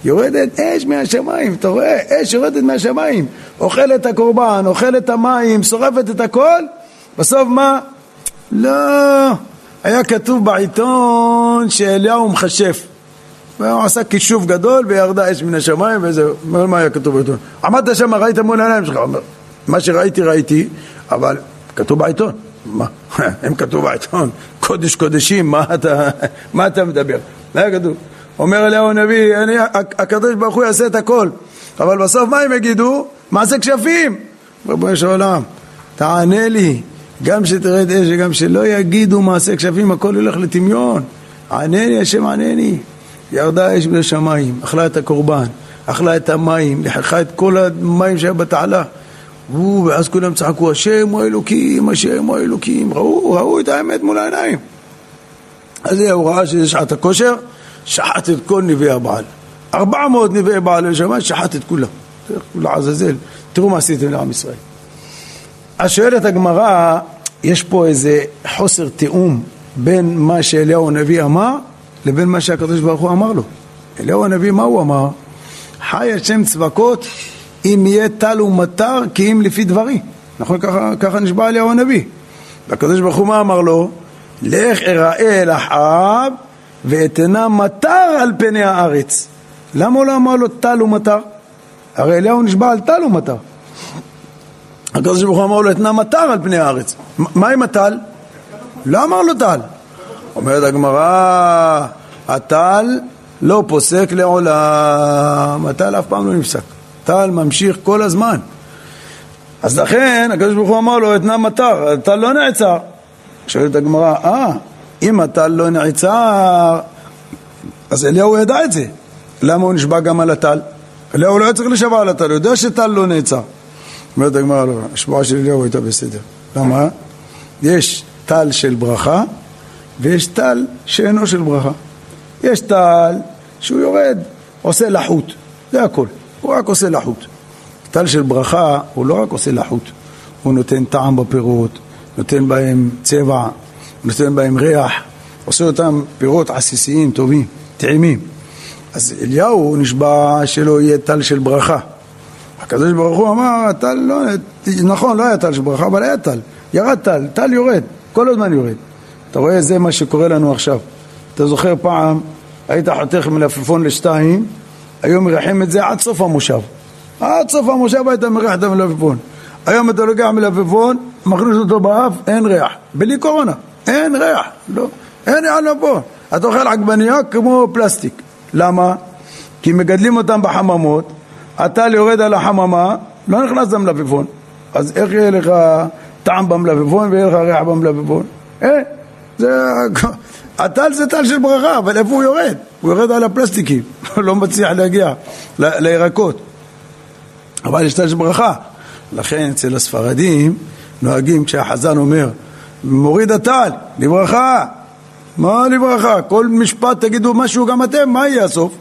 יורדת אש מהשמיים, אתה רואה? אש יורדת מהשמיים. אוכלת את הקורבן, אוכלת את המים, שורפת את הכל, בסוף מה? לא, היה כתוב בעיתון שאליהו מכשף. והוא עשה כישוף גדול וירדה אש מן השמיים וזהו, מה היה כתוב בעיתון? עמדת שם, ראית מול העיניים שלך, מה שראיתי ראיתי, אבל כתוב בעיתון. מה? (laughs) אם כתוב בעיתון, קודש קודשים, מה אתה, מה אתה מדבר? מה היה כתוב? אומר אליהו הנביא, הקדוש ברוך הוא יעשה את הכל, אבל בסוף מה הם יגידו? מעשה כשפים. ריבונו של עולם, תענה לי, גם שתרד אש וגם שלא יגידו מעשה כשפים, הכל ילך לטמיון. ענני השם ענני. ירדה אש בשמיים, אכלה את הקורבן, אכלה את המים, לחכה את כל המים שהיה בתעלה. ואז כולם צעקו, השם הוא אלוקים, השם הוא אלוקים. ראו, ראו את האמת מול העיניים. אז הוא ראה שזה שעת הכושר, שחט את כל נביאי הבעל. ארבע מאות נביאי בעל ושמיים, שחט את כולם. לעזאזל, תראו מה עשיתם לעם ישראל. אז שואלת הגמרא, יש פה איזה חוסר תיאום בין מה שאליהו הנביא אמר לבין מה שהקדוש ברוך הוא אמר לו. אליהו הנביא, מה הוא אמר? חי השם צבקות אם יהיה טל ומטר כי אם לפי דברי. נכון? ככה, ככה נשבע אליהו הנביא. והקדוש ברוך הוא מה אמר לו? לך אראה אל אחאב ואתנה מטר על פני הארץ. למה הוא לא אמר לו טל ומטר? הרי אליהו נשבע על טל ומטר. הקדוש ברוך הוא אמר לו אתנה מטר על פני הארץ. מה עם הטל? לא אמר לו טל. אומרת הגמרא, הטל לא פוסק לעולם, הטל אף פעם לא נפסק. טל ממשיך כל הזמן. אז לכן הקדוש ברוך הוא אמר לו, אתנה מטר, הטל לא נעצר. שואלת הגמרא, אה, אם הטל לא נעצר, אז אליהו ידע את זה. למה הוא נשבע גם על הטל? אליהו לא היה צריך לשבע על הטל, הוא יודע שטל לא נעצר. אומרת הגמרא, לא, השבועה של אליהו הייתה בסדר. למה? יש טל של ברכה ויש טל שאינו של ברכה. יש טל שהוא יורד, עושה לחות, זה הכל, הוא רק עושה לחות. טל של ברכה הוא לא רק עושה לחות, הוא נותן טעם בפירות, נותן בהם צבע, נותן בהם ריח, עושה אותם פירות עסיסיים, טובים, טעימים. אז אליהו נשבע שלא יהיה טל של ברכה. הקדוש ברוך הוא אמר, טל לא, נכון, לא היה טל של ברכה, אבל היה טל. ירד טל, טל יורד, כל הזמן יורד. אתה רואה, זה מה שקורה לנו עכשיו. אתה זוכר פעם, היית חותך מלפפון לשתיים, היום מרחם את זה עד סוף המושב. עד סוף המושב היית מריח את המלפפון. היום אתה לוקח מלפפון, מכניס אותו באף, אין ריח. בלי קורונה, אין ריח. לא, אין ריח מלפפון. אתה אוכל עגבנייה כמו פלסטיק. למה? כי מגדלים אותם בחממות, אתה יורד על החממה, לא נכנס למלפפון. אז איך יהיה לך טעם במלפפון ויהיה לך ריח במלפפון? אין. זה... הטל זה טל של ברכה, אבל איפה הוא יורד? הוא יורד על הפלסטיקים, (laughs) לא מצליח להגיע לירקות. אבל יש טל של ברכה. לכן אצל הספרדים נוהגים כשהחזן אומר מוריד הטל, לברכה. מה לברכה? כל משפט תגידו משהו גם אתם, מה יהיה הסוף?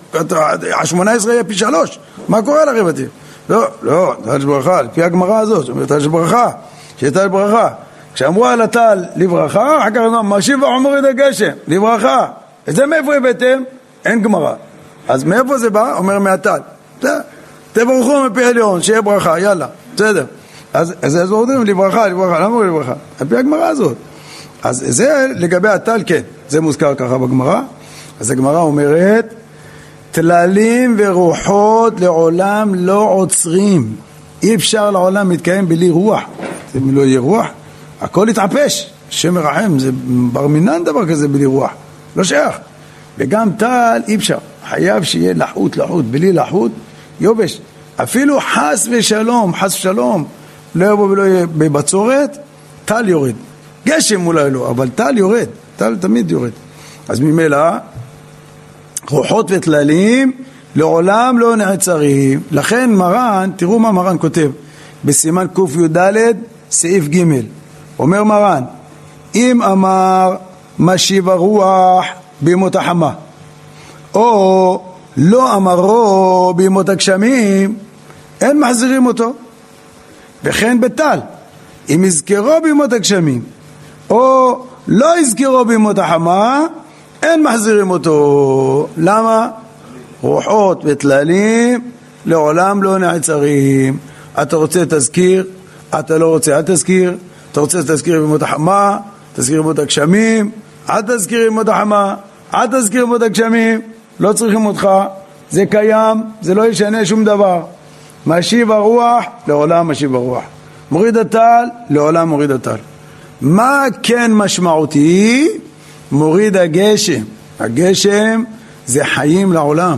השמונה עשרה יהיה פי שלוש, מה קורה לכם אתם? לא, לא, טל של ברכה, לפי הגמרא הזאת, זאת אומרת טל של ברכה, שיהיה טל של ברכה. כשאמרו על הטל לברכה, אחר כך אמרו משיב ועומרי הגשם, לברכה. את זה מאיפה הבאתם? אין גמרא. אז מאיפה זה בא? אומר מהטל. תברכו מפי עליון, שיהיה ברכה, יאללה, בסדר. אז, אז, אז אומרים לברכה, לברכה, למה אומרים לברכה? על פי הגמרא הזאת. אז זה לגבי הטל, כן, זה מוזכר ככה בגמרא. אז הגמרא אומרת, טללים ורוחות לעולם לא עוצרים. אי אפשר לעולם להתקיים בלי רוח. אם לא יהיה רוח, הכל יתעפש. השם מרחם, זה בר מינן דבר כזה בלי רוח. לא שייך. וגם טל אי אפשר. חייב שיהיה לחות לחות. בלי לחות, יובש. אפילו חס ושלום, חס ושלום, לא יבוא ולא יהיה בבצורת, טל יורד. גשם אולי לא, אבל טל יורד. טל תמיד יורד. אז ממילא, רוחות וטללים לעולם לא נעצרים. לכן מרן, תראו מה מרן כותב בסימן קי"ד סעיף ג' אומר מרן אם אמר משיב הרוח בימות החמה או לא אמרו בימות הגשמים אין מחזירים אותו וכן בטל אם יזכרו בימות הגשמים או לא יזכרו בימות החמה אין מחזירים אותו למה? רוחות וטללים לעולם לא נעצרים. אתה רוצה תזכיר, אתה לא רוצה אל תזכיר, אתה רוצה תזכיר בימות החמה, תזכיר בימות הגשמים, אל תזכיר בימות החמה, אל תזכיר בימות הגשמים, לא צריכים אותך, זה קיים, זה לא ישנה שום דבר. משיב הרוח, לעולם משיב הרוח. מוריד הטל, לעולם מוריד הטל. מה כן משמעותי? מוריד הגשם. הגשם זה חיים לעולם.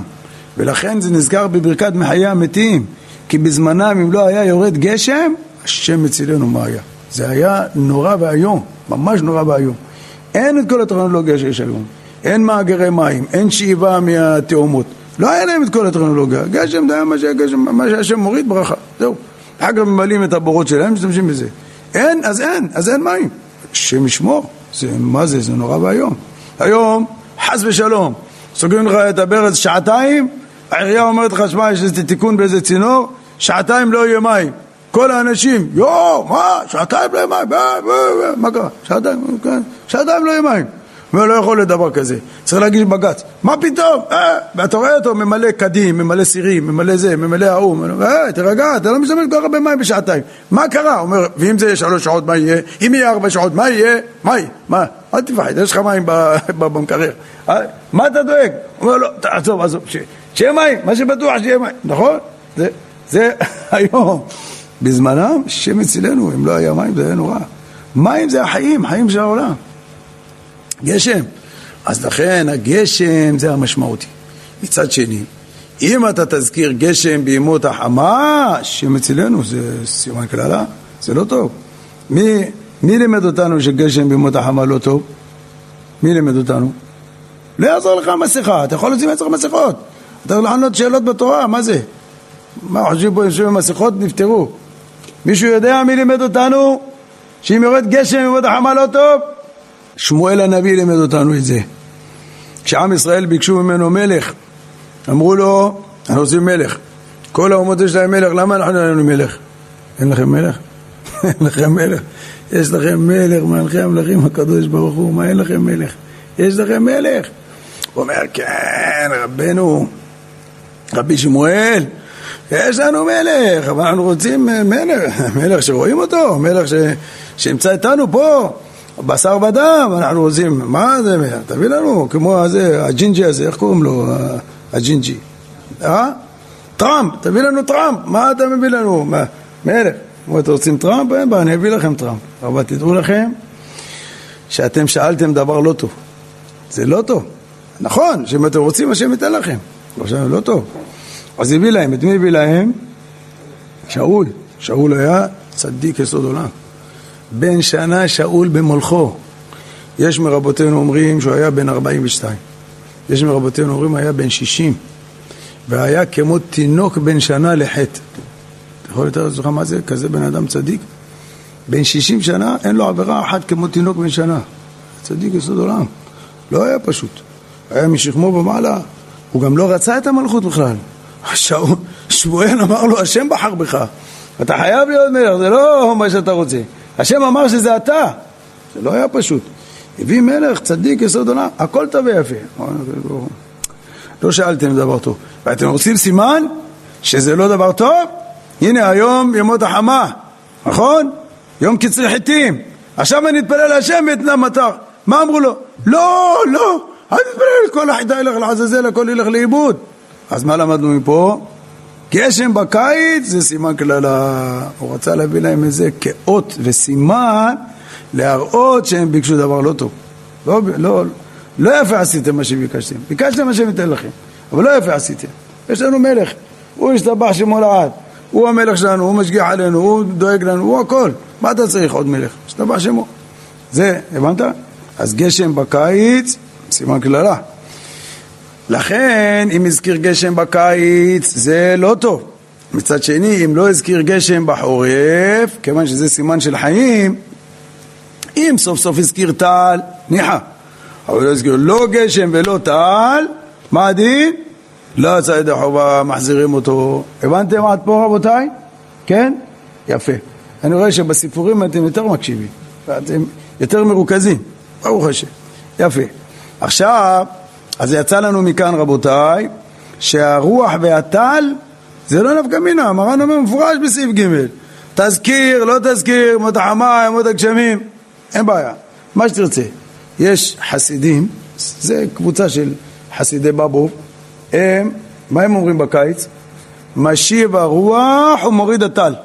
ולכן זה נזכר בברכת מחיי המתים, כי בזמנם אם לא היה יורד גשם, השם מצילנו מה היה. זה היה נורא ואיום, ממש נורא ואיום. אין את כל הטכנולוגיה שיש היום, אין מאגרי מים, אין שאיבה מהתאומות, לא היה להם את כל הטכנולוגיה, גשם זה היה מה שהגשם, מה שהשם מוריד ברכה, זהו. אחר כך ממלאים את הבורות שלהם, משתמשים בזה. אין, אז אין, אז אין מים. השם ישמור, זה, מה זה, זה נורא ואיום. היום, חס ושלום, סוגרים לך את הברז שעתיים, העירייה אומרת לך, שמע, יש איזה תיקון באיזה צינור, שעתיים לא יהיה מים. כל האנשים, יואו, מה, שעתיים לא יהיה מים, מה קרה? שעתיים, כן, שעתיים לא יהיה מים. הוא לא יכול לדבר כזה, צריך להגיש בג"ץ. מה פתאום? אה, ואתה רואה אותו ממלא קדים, ממלא סירים, ממלא זה, ממלא ההוא. אה, תרגע, אתה לא משתמש כל כך הרבה מים בשעתיים. מה קרה? הוא אומר, ואם זה יהיה שלוש שעות, מה יהיה? אם יהיה ארבע שעות, מה יהיה? מה יהיה? מה? אל תפחד, יש לך מים (laughs) במקרר. אה, מה אתה דואג? הוא אומר, לא, עזוב, עזוב, שיהיה מים, מה שבטוח שיהיה מים, נכון? זה, זה (laughs) היום. בזמנם, שם אצלנו, אם לא היה מים זה היה נורא. מים זה החיים, חיים של העולם. גשם. אז לכן הגשם זה המשמעותי. מצד שני, אם אתה תזכיר גשם בימות החמה, שם אצלנו זה סימן קללה, זה לא טוב. מי, מי לימד אותנו שגשם בימות החמה לא טוב? מי לימד אותנו? לא יעזור לך המסכה, אתה יכול להוציא מעצמך מסכות. אתה יכול לענות שאלות בתורה, מה זה? מה חושבים פה יושבים במסכות? נפטרו. מישהו יודע מי לימד אותנו שאם יורד גשם בימות החמה לא טוב? שמואל הנביא לימד אותנו את זה. כשעם ישראל ביקשו ממנו מלך, אמרו לו, אנחנו רוצים מלך. כל האומות יש להם מלך, למה אנחנו אין לנו מלך? אין לכם מלך? (laughs) אין לכם מלך. יש לכם מלך, מלכי המלכים הקדוש ברוך הוא, מה אין לכם מלך? יש לכם מלך. הוא אומר, כן, רבנו, רבי שמואל, יש לנו מלך, אבל אנחנו רוצים מלך, (laughs) מלך שרואים אותו, מלך ש... שימצא איתנו פה. בשר ודם, אנחנו רוצים, מה זה, תביא לנו, כמו הזה, הג'ינג'י הזה, איך קוראים לו, הג'ינג'י? אה? טראמפ, תביא לנו טראמפ, מה אתה מביא לנו? מה, מלך. אם אתם רוצים טראמפ? אין בעיה, אני אביא לכם טראמפ. אבל תדעו לכם שאתם שאלתם דבר לא טוב. זה לא טוב. נכון, שאם אתם רוצים, השם ייתן לכם. לא טוב. אז הביא להם, את מי הביא להם? שאול. שאול היה צדיק יסוד עולם. בן שנה שאול במולכו. יש מרבותינו אומרים שהוא היה בן 42. יש מרבותינו אומרים היה בן 60. והיה כמו תינוק בן שנה לחטא. אתה יכול לתאר לעצמך מה זה? כזה בן אדם צדיק? בן 60 שנה אין לו עבירה אחת כמו תינוק בן שנה. צדיק יסוד עולם. לא היה פשוט. היה משכמו ומעלה. הוא גם לא רצה את המלכות בכלל. שמואל אמר לו, השם בחר בך. אתה חייב להיות מלך, זה לא מה שאתה רוצה. השם אמר שזה אתה. זה לא היה פשוט. הביא מלך, צדיק, יסוד עולם, הכל טוב ויפה. לא שאלתם דבר טוב. ואתם רוצים סימן? שזה לא דבר טוב? הנה היום ימות החמה, נכון? יום קצרי חיטים. עכשיו אני אתפלל להשם ואתנם מטר. מה אמרו לו? לא, לא, אל תתפלל, כל החיטה ילך לעזאזל, הכל ילך לאיבוד. אז מה למדנו מפה? גשם בקיץ זה סימן קללה. הוא רצה להביא להם את זה כאות וסימן להראות שהם ביקשו דבר לא טוב. לא, לא, לא יפה עשיתם מה שביקשתם. ביקשתם מה שהם ייתן לכם, אבל לא יפה עשיתם. יש לנו מלך, הוא השתבח שמו לעד. הוא המלך שלנו, הוא משגיח עלינו, הוא דואג לנו, הוא הכל. מה אתה צריך עוד מלך? השתבח שמו. זה, הבנת? אז גשם בקיץ, סימן קללה. לכן, אם הזכיר גשם בקיץ, זה לא טוב. מצד שני, אם לא הזכיר גשם בחורף, כיוון שזה סימן של חיים, אם סוף סוף הזכיר טל, ניחא. אבל לא הזכיר לא גשם ולא טל, מה הדין? לא יצא ידי חובה, מחזירים אותו. הבנתם עד פה רבותיי? כן? יפה. אני רואה שבסיפורים אתם יותר מקשיבים, ואתם יותר מרוכזים, ברוך השם. יפה. עכשיו, אז יצא לנו מכאן רבותיי, שהרוח והטל זה לא נפקא מינה, מרן אומר מפורש בסעיף ג' תזכיר, לא תזכיר, מות החמה, מות הגשמים, אין בעיה, מה שתרצה. יש חסידים, זה קבוצה של חסידי בבו, הם, מה הם אומרים בקיץ? משיב הרוח ומוריד הטל.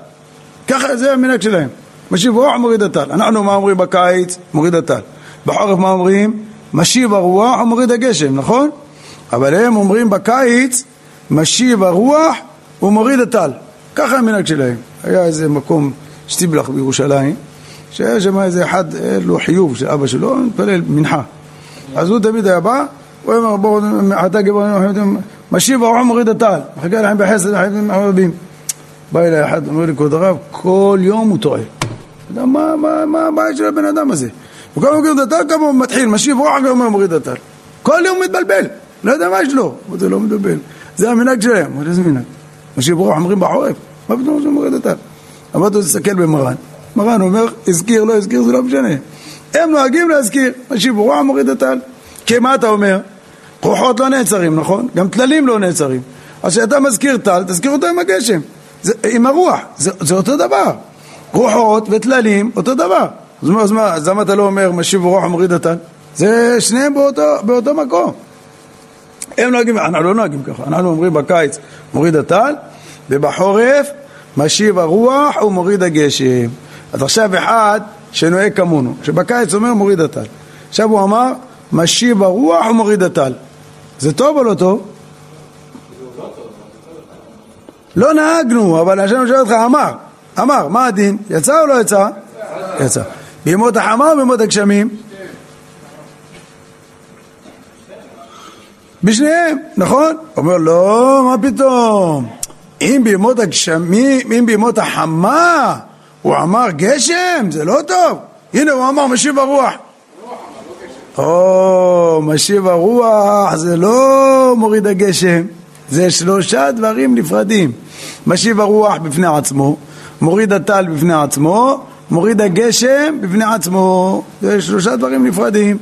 ככה זה המנהג שלהם. משיב הרוח ומוריד הטל. אנחנו מה אומרים בקיץ? מוריד הטל. בחורף מה אומרים? משיב הרוח ומוריד הגשם, נכון? אבל הם אומרים בקיץ, משיב הרוח ומוריד הטל. ככה המנהג שלהם. היה איזה מקום, שטיבלח בירושלים, שהיה שם איזה אחד, היה לו חיוב של אבא שלו, מתפלל מנחה. אז הוא תמיד היה בא, הוא אומר, בואו, אתה גבר, משיב הרוח ומוריד הטל. מחכה לכם בחסד, רבים. בא אליי אחד, אומר לי, כבוד הרב, כל יום הוא טועה. מה הבעיה של הבן אדם הזה? הוא כל מוריד הטל, כמה הוא מתחיל, משיב רוח, הוא מוריד הטל. כל יום הוא מתבלבל, לא יודע מה יש לו. זה לא מתבלבל. זה המנהג שלהם. אמרתי, איזה מנהג? משיב רוח אומרים בחורף, מה פתאום שהוא מוריד הטל? אמרתי לו, תסתכל במרן. מרן אומר, הזכיר, לא הזכיר, זה לא משנה. הם נוהגים להזכיר, משיב רוח מוריד הטל. כי מה אתה אומר? רוחות לא נעצרים, נכון? גם טללים לא נעצרים. אז כשאתה מזכיר טל, תזכיר אותו עם הגשם. זה, עם הרוח, זה, זה אותו דבר. רוחות וטללים, אותו דבר. אז מה, אז מה, אז למה אתה לא אומר משיב רוח ומוריד הטל? זה שניהם באותו, באותו מקום. הם נוהגים, אנחנו לא נוהגים ככה, אנחנו אומרים בקיץ מוריד הטל, ובחורף משיב הרוח ומוריד הגשם. אז עכשיו אחד שנוהג כמונו, שבקיץ אומר מוריד הטל. עכשיו הוא אמר משיב הרוח ומוריד הטל. זה טוב או לא טוב? לא נהגנו, אבל השם שואל אותך, אמר, אמר, מה הדין? יצא או לא יצא? יצא. בימות החמה או בימות הגשמים? בשניהם, נכון? אומר לא, מה פתאום? אם בימות הגשמים, אם בימות החמה הוא אמר גשם, זה לא טוב. הנה הוא אמר משיב הרוח. או, משיב הרוח זה לא מוריד הגשם, זה שלושה דברים נפרדים. משיב הרוח בפני עצמו, מוריד הטל בפני עצמו, מוריד הגשם בפני עצמו. זה שלושה דברים נפרדים.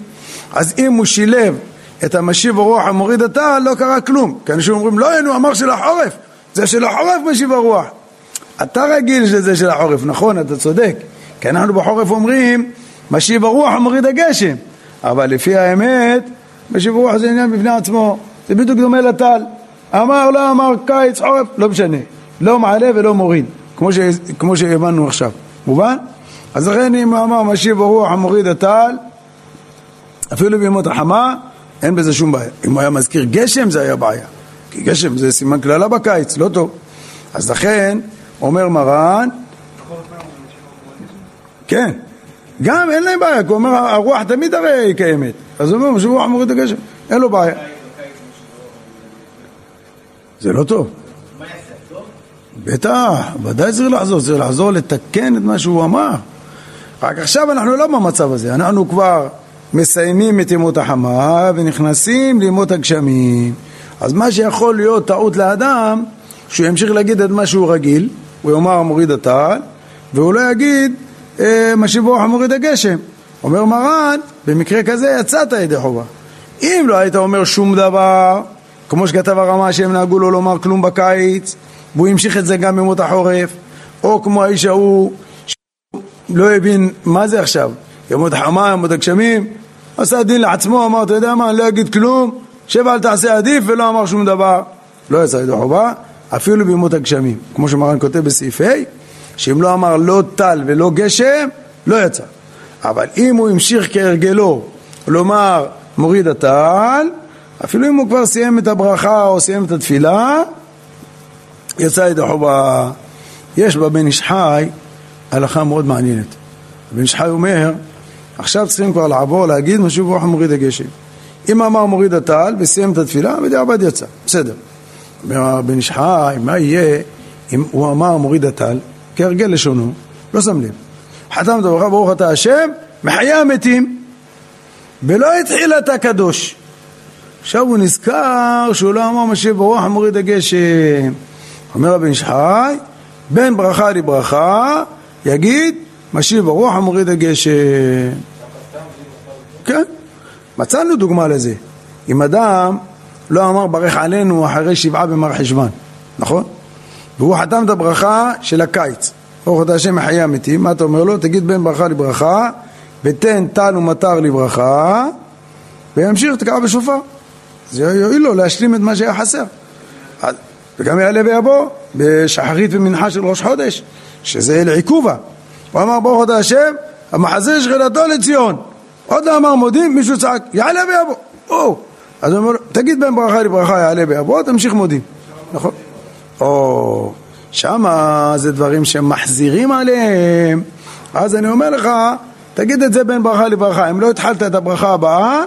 אז אם הוא שילב את המשיב הרוח המוריד הטל, לא קרה כלום. כי אנשים אומרים, לא, הוא אמר של החורף, זה של החורף משיב הרוח. אתה רגיל שזה של החורף, נכון, אתה צודק. כי אנחנו בחורף אומרים, משיב הרוח המוריד הגשם. אבל לפי האמת, משיב הרוח זה עניין בפני עצמו. זה בדיוק דומה לטל. אמר, לא אמר, קיץ, חורף, לא משנה. לא מעלה ולא מוריד, כמו, ש... כמו שהבנו עכשיו. מובן? אז לכן אם אמר משיב הרוח המוריד הטל, אפילו בימות החמה, אין בזה שום בעיה. אם הוא היה מזכיר גשם זה היה בעיה. כי גשם זה סימן קללה בקיץ, לא טוב. אז לכן, אומר מרן, כן, גם אין להם בעיה, כי הוא אומר הרוח תמיד הרי היא קיימת. אז הוא אומר, משיב רוח מוריד הגשם, אין לו בעיה. זה לא טוב. בטח, ודאי צריך לחזור, צריך לחזור לתקן את מה שהוא אמר. רק עכשיו אנחנו לא במצב הזה, אנחנו כבר מסיימים את ימות החמה ונכנסים לימות הגשמים. אז מה שיכול להיות טעות לאדם, שהוא ימשיך להגיד את מה שהוא רגיל, הוא יאמר מוריד הטל, והוא לא יגיד אה, משיב רוח מוריד הגשם. אומר מרן, במקרה כזה יצאת ידי חובה. אם לא היית אומר שום דבר, כמו שכתב הרמה שהם נהגו לא לומר כלום בקיץ, והוא המשיך את זה גם בימות החורף, או כמו האיש ההוא לא הבין מה זה עכשיו, ימות החמה, ימות הגשמים, עשה דין לעצמו, אמר, אתה יודע מה, אני לא אגיד כלום, שב אל תעשה עדיף, ולא אמר שום דבר. לא יצא ידו חובה, אפילו בימות הגשמים. כמו שמרן כותב בסעיף ה', שאם לא אמר לא טל ולא גשם, לא יצא. אבל אם הוא המשיך כהרגלו לומר מוריד הטל, אפילו אם הוא כבר סיים את הברכה או סיים את התפילה, יצא ידי חובה. יש בבן איש חי הלכה מאוד מעניינת. בן איש חי אומר, עכשיו צריכים כבר לעבור להגיד משהו ברוך מוריד הגשם. אם אמר מוריד הטל וסיים את התפילה, בדיעבד יצא, בסדר. אומר בן איש חי, מה יהיה אם הוא אמר מוריד הטל, כהרגל לשונו, לא שם לב. חתם דברך ברוך אתה השם, מחיי המתים, ולא התחיל אתה קדוש. עכשיו הוא נזכר שהוא לא אמר משיב ברוח מוריד הגשם. אומר הבן שחי, בין ברכה לברכה, יגיד משיב ברוח מוריד הגשם. כן, מצאנו דוגמה לזה. אם אדם לא אמר ברך עלינו אחרי שבעה במר חשוון, נכון? והוא חתם את הברכה של הקיץ. ברוך אתה השם מחיי המתים, מה אתה אומר לו? תגיד בין ברכה לברכה, ותן טל ומטר לברכה, וימשיך תקרא בשופר. זה יועיל לו להשלים את מה שהיה חסר. וגם יעלה ויבוא בשחרית ומנחה של ראש חודש, שזה לעיכובה. הוא אמר ברוך אתה השם, המחזה שכנתו לציון. עוד לא אמר מודים, מישהו צעק, יעלה ויבוא. או. אז הוא אומר תגיד בין ברכה לברכה יעלה ויבוא, תמשיך מודים. נכון? או, שמה זה דברים שמחזירים עליהם. אז אני אומר לך, תגיד את זה בין ברכה לברכה. אם לא התחלת את הברכה הבאה,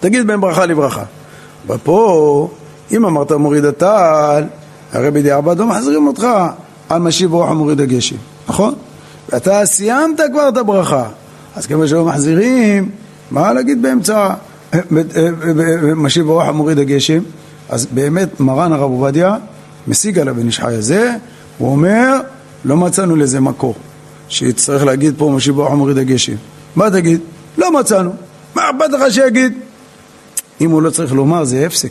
תגיד בין ברכה לברכה. ופה, אם אמרת מוריד הטל, הרי בדיעבד לא מחזירים אותך על משיב רוח המוריד הגשם, נכון? ואתה סיימת כבר את הברכה, אז כמו שלא מחזירים, מה להגיד באמצע משיב רוח המוריד הגשם? אז באמת מרן הרב עובדיה משיג על הבן איש חי הזה, הוא אומר, לא מצאנו לזה מקור, שיצטרך להגיד פה משיב רוח המוריד הגשם. מה תגיד? לא מצאנו. מה אכפת לך שיגיד? אם הוא לא צריך לומר זה הפסק.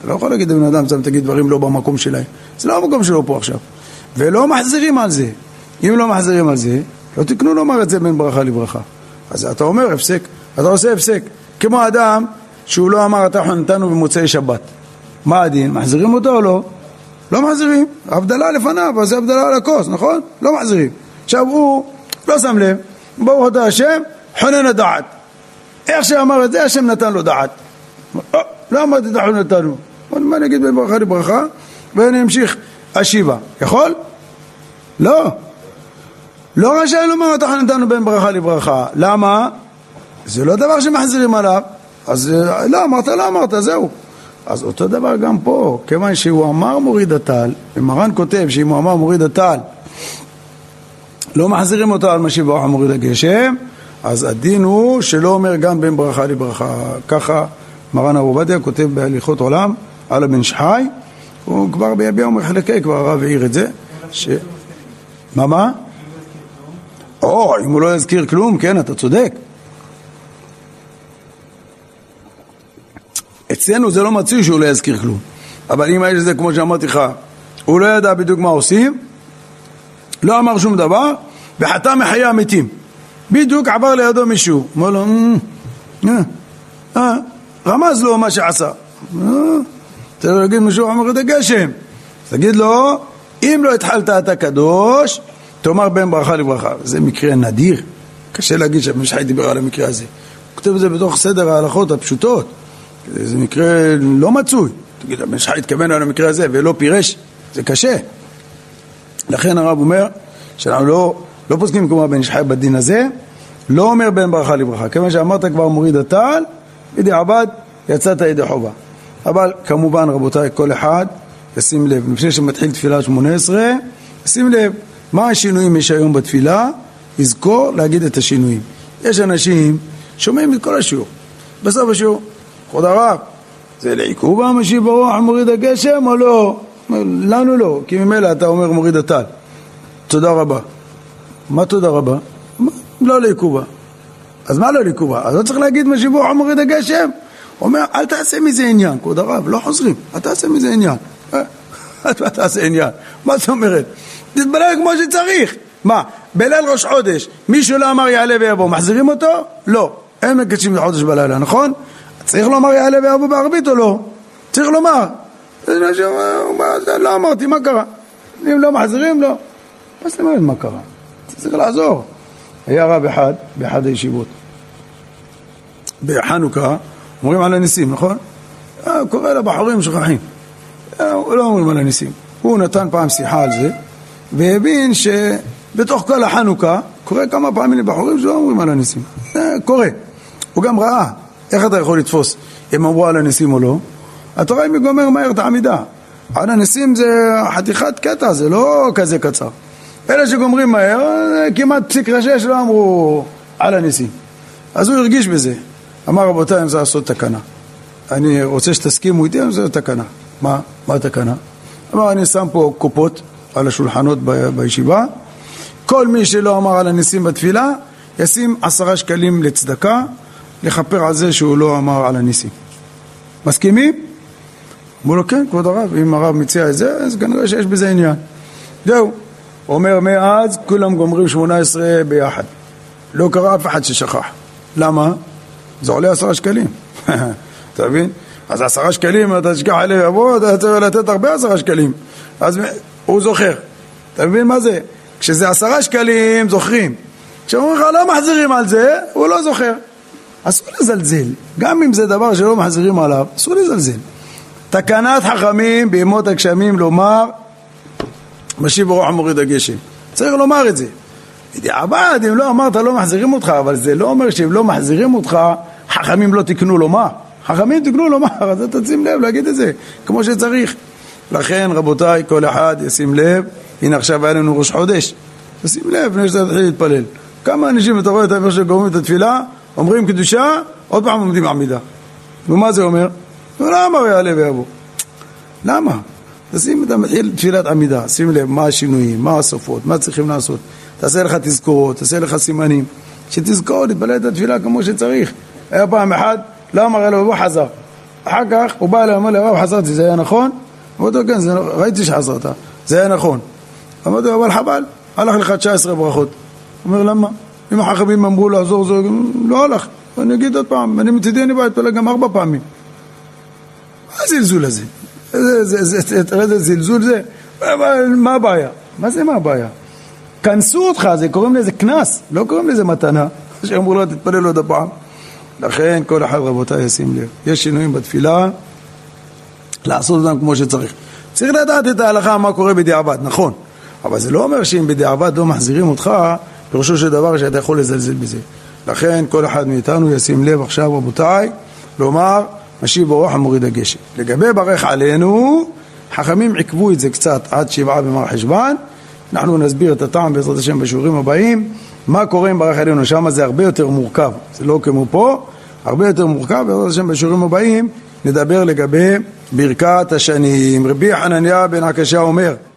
אתה לא יכול להגיד לבן אדם, תגיד דברים לא במקום שלהם. זה לא המקום שלו פה עכשיו. ולא מחזירים על זה. אם לא מחזירים על זה, לא תקנו לומר את זה בין ברכה לברכה. אז אתה אומר הפסק, אתה עושה הפסק. כמו אדם שהוא לא אמר אתה נתנו במוצאי שבת. מה הדין? מחזירים אותו או לא? לא מחזירים. הבדלה לפניו, אז זה הבדלה על הכוס, נכון? לא מחזירים. עכשיו הוא לא שם לב, ברוך אתה השם, חונן הדעת. איך שאמר את זה, השם נתן לו דעת. אה, לא אמרתי את החונן נתנו. מה נגיד בין ברכה לברכה? ואני אמשיך השיבה. יכול? לא. לא רשאי לומר החונן נתנו בין ברכה לברכה. למה? זה לא דבר שמחזירים עליו. אז אה, לא אמרת, לא אמרת, זהו. אז אותו דבר גם פה, כיוון שהוא אמר מוריד הטל, ומרן כותב שאם הוא אמר מוריד הטל, לא מחזירים אותו על משיב ברכה מוריד הגשם, אז הדין הוא שלא אומר גם בין ברכה לברכה. ככה מרן הרב עובדיה כותב בהליכות עולם על הבן שחי, הוא כבר ביביע ומחלקי, כבר הרב העיר את זה. ש... מה מה? או, אם הוא לא יזכיר כלום, כן, אתה צודק. אצלנו זה לא מצוי שהוא לא יזכיר כלום. אבל אם האיש הזה, כמו שאמרתי לך, הוא לא ידע בדיוק מה עושים, לא אמר שום דבר, וחתם מחיי המתים. בדיוק עבר לידו מישהו, אמר לו, אה, אה, רמז לו מה שעשה. צריך להגיד אמר את הגשם. תגיד לו, אם לא התחלת אתה קדוש, תאמר בין ברכה לברכה. זה מקרה נדיר. קשה להגיד שהמשחי דיבר על המקרה הזה. הוא כותב את זה בתוך סדר ההלכות הפשוטות. זה מקרה לא מצוי. תגיד, הבן שחי התכוון על המקרה הזה ולא פירש, זה קשה. לכן הרב אומר שאנחנו לא, לא פוסקים כמו הבן שחי בדין הזה, לא אומר בין ברכה לברכה. כיוון שאמרת כבר מוריד הטל, בדיעבד יצאת ידי חובה. אבל כמובן רבותיי, כל אחד ישים לב, לפני שמתחיל תפילה שמונה עשרה, ישים לב מה השינויים יש היום בתפילה, יזכור להגיד את השינויים. יש אנשים שומעים את כל השיעור, בסוף השיעור כבוד הרב, זה לעיכוב המשיב ברוח מוריד הגשם או לא? לנו לא, כי ממילא אתה אומר מוריד הטל. תודה רבה. מה תודה רבה? לא לעיכובה. אז מה לא לעיכובה? אז לא צריך להגיד משיב ברוח מוריד הגשם? אומר, אל תעשה מזה עניין, כבוד הרב, לא חוזרים, אל תעשה מזה עניין. (laughs) מה תעשה עניין? מה זאת אומרת? תתפלל כמו שצריך. מה, בליל ראש חודש, מישהו לא אמר יעלה ויבוא, מחזירים אותו? לא. אין מקדשים לחודש בלילה, נכון? צריך לומר יעלה ויבוא בערבית או לא? צריך לומר. לא אמרתי, מה קרה? אם לא מחזירים, לא. מה זאת אומרת מה קרה? צריך לעזור. היה רב אחד באחד הישיבות. בחנוכה אומרים על הניסים, נכון? אה, קורא לבחורים שוכחים. אה, לא אומרים על הניסים. הוא נתן פעם שיחה על זה, והבין שבתוך כל החנוכה קורה כמה פעמים לבחורים שלא אומרים על הניסים. זה קורה. הוא גם ראה, איך אתה יכול לתפוס אם אמרו על הניסים או לא? אתה רואה מי גומר מהר את העמידה. על הניסים זה חתיכת קטע, זה לא כזה קצר. אלה שגומרים מהר, כמעט פסיק ראשי שלא אמרו על הניסים. אז הוא הרגיש בזה. אמר רבותיי, אני רוצה לעשות תקנה. אני רוצה שתסכימו איתי, אני רוצה תקנה. מה? מה התקנה? אמר, אני שם פה קופות על השולחנות ב- בישיבה. כל מי שלא אמר על הניסים בתפילה, ישים עשרה שקלים לצדקה, לכפר על זה שהוא לא אמר על הניסים. מסכימים? אמרו לו, כן, כבוד הרב, אם הרב מציע את זה, אז כנראה שיש בזה עניין. זהו. אומר, מאז כולם גומרים שמונה עשרה ביחד. לא קרה אף אחד ששכח. למה? זה עולה עשרה שקלים. (laughs) אתה מבין? אז עשרה שקלים, אתה תשכח עליהם יבוא, אתה צריך לתת הרבה עשרה שקלים. אז הוא זוכר. אתה מבין מה זה? כשזה עשרה שקלים, זוכרים. כשאומרים לך לא מחזירים על זה, הוא לא זוכר. אסור לזלזל. גם אם זה דבר שלא מחזירים עליו, אסור לזלזל. תקנת חכמים בימות הגשמים לומר משיב ברוח מוריד הגשם. צריך לומר את זה. בדיעבד, אם לא אמרת לא מחזירים אותך, אבל זה לא אומר שאם לא מחזירים אותך, חכמים לא תקנו לומר. חכמים תקנו לומר, אז אתה תשים לב להגיד את זה, כמו שצריך. לכן, רבותיי, כל אחד ישים לב, הנה עכשיו היה לנו ראש חודש, תשים לב לפני שאתה תתחיל להתפלל. כמה אנשים, אתה רואה את האיפה שגורמים את התפילה, אומרים קדושה, עוד פעם עומדים עמידה. ומה זה אומר? הוא לא אמר יעלה ויבוא. למה? תשים את המתחיל תפילת עמידה, שים לב מה השינויים, מה הסופות, מה צריכים לעשות. תעשה לך תזכורות, תעשה לך סימנים, שתזכור, תתפלל את התפילה כמו שצריך. היה פעם אחד, לא אמר אלוהו, הוא חזר. אחר כך הוא בא אליו, אמר לי, הרב חזרתי, זה היה נכון? אמרתי לו, כן, זה, ראיתי שחזרת, זה היה נכון. אמרתי לו, אבל חבל, הלך לך 19 ברכות. הוא אומר, למה? אם החכמים אמרו לעזור, זה לא הלך. אני אגיד עוד פעם, אני מצידי אני בא להתפלל גם ארבע פעמים. מה הזלזול הזה? תראה איזה זלזול זה, מה הבעיה? מה זה מה הבעיה? כנסו אותך, זה קוראים לזה קנס, לא קוראים לזה מתנה, שאמרו לו תתפלל עוד הפעם. לכן כל אחד רבותיי ישים לב, יש שינויים בתפילה, לעשות אותם כמו שצריך. צריך לדעת את ההלכה מה קורה בדיעבד, נכון, אבל זה לא אומר שאם בדיעבד לא מחזירים אותך, פירושו של דבר שאתה יכול לזלזל בזה. לכן כל אחד מאיתנו ישים לב עכשיו רבותיי, לומר משיב ברוח המוריד הגשם. לגבי ברך עלינו, חכמים עיכבו את זה קצת עד שבעה במר חשוון, אנחנו נסביר את הטעם בעזרת השם בשיעורים הבאים, מה קורה עם ברך עלינו, שם זה הרבה יותר מורכב, זה לא כמו פה, הרבה יותר מורכב, בעזרת השם בשיעורים הבאים נדבר לגבי ברכת השנים. רבי חנניה בן עקשיא אומר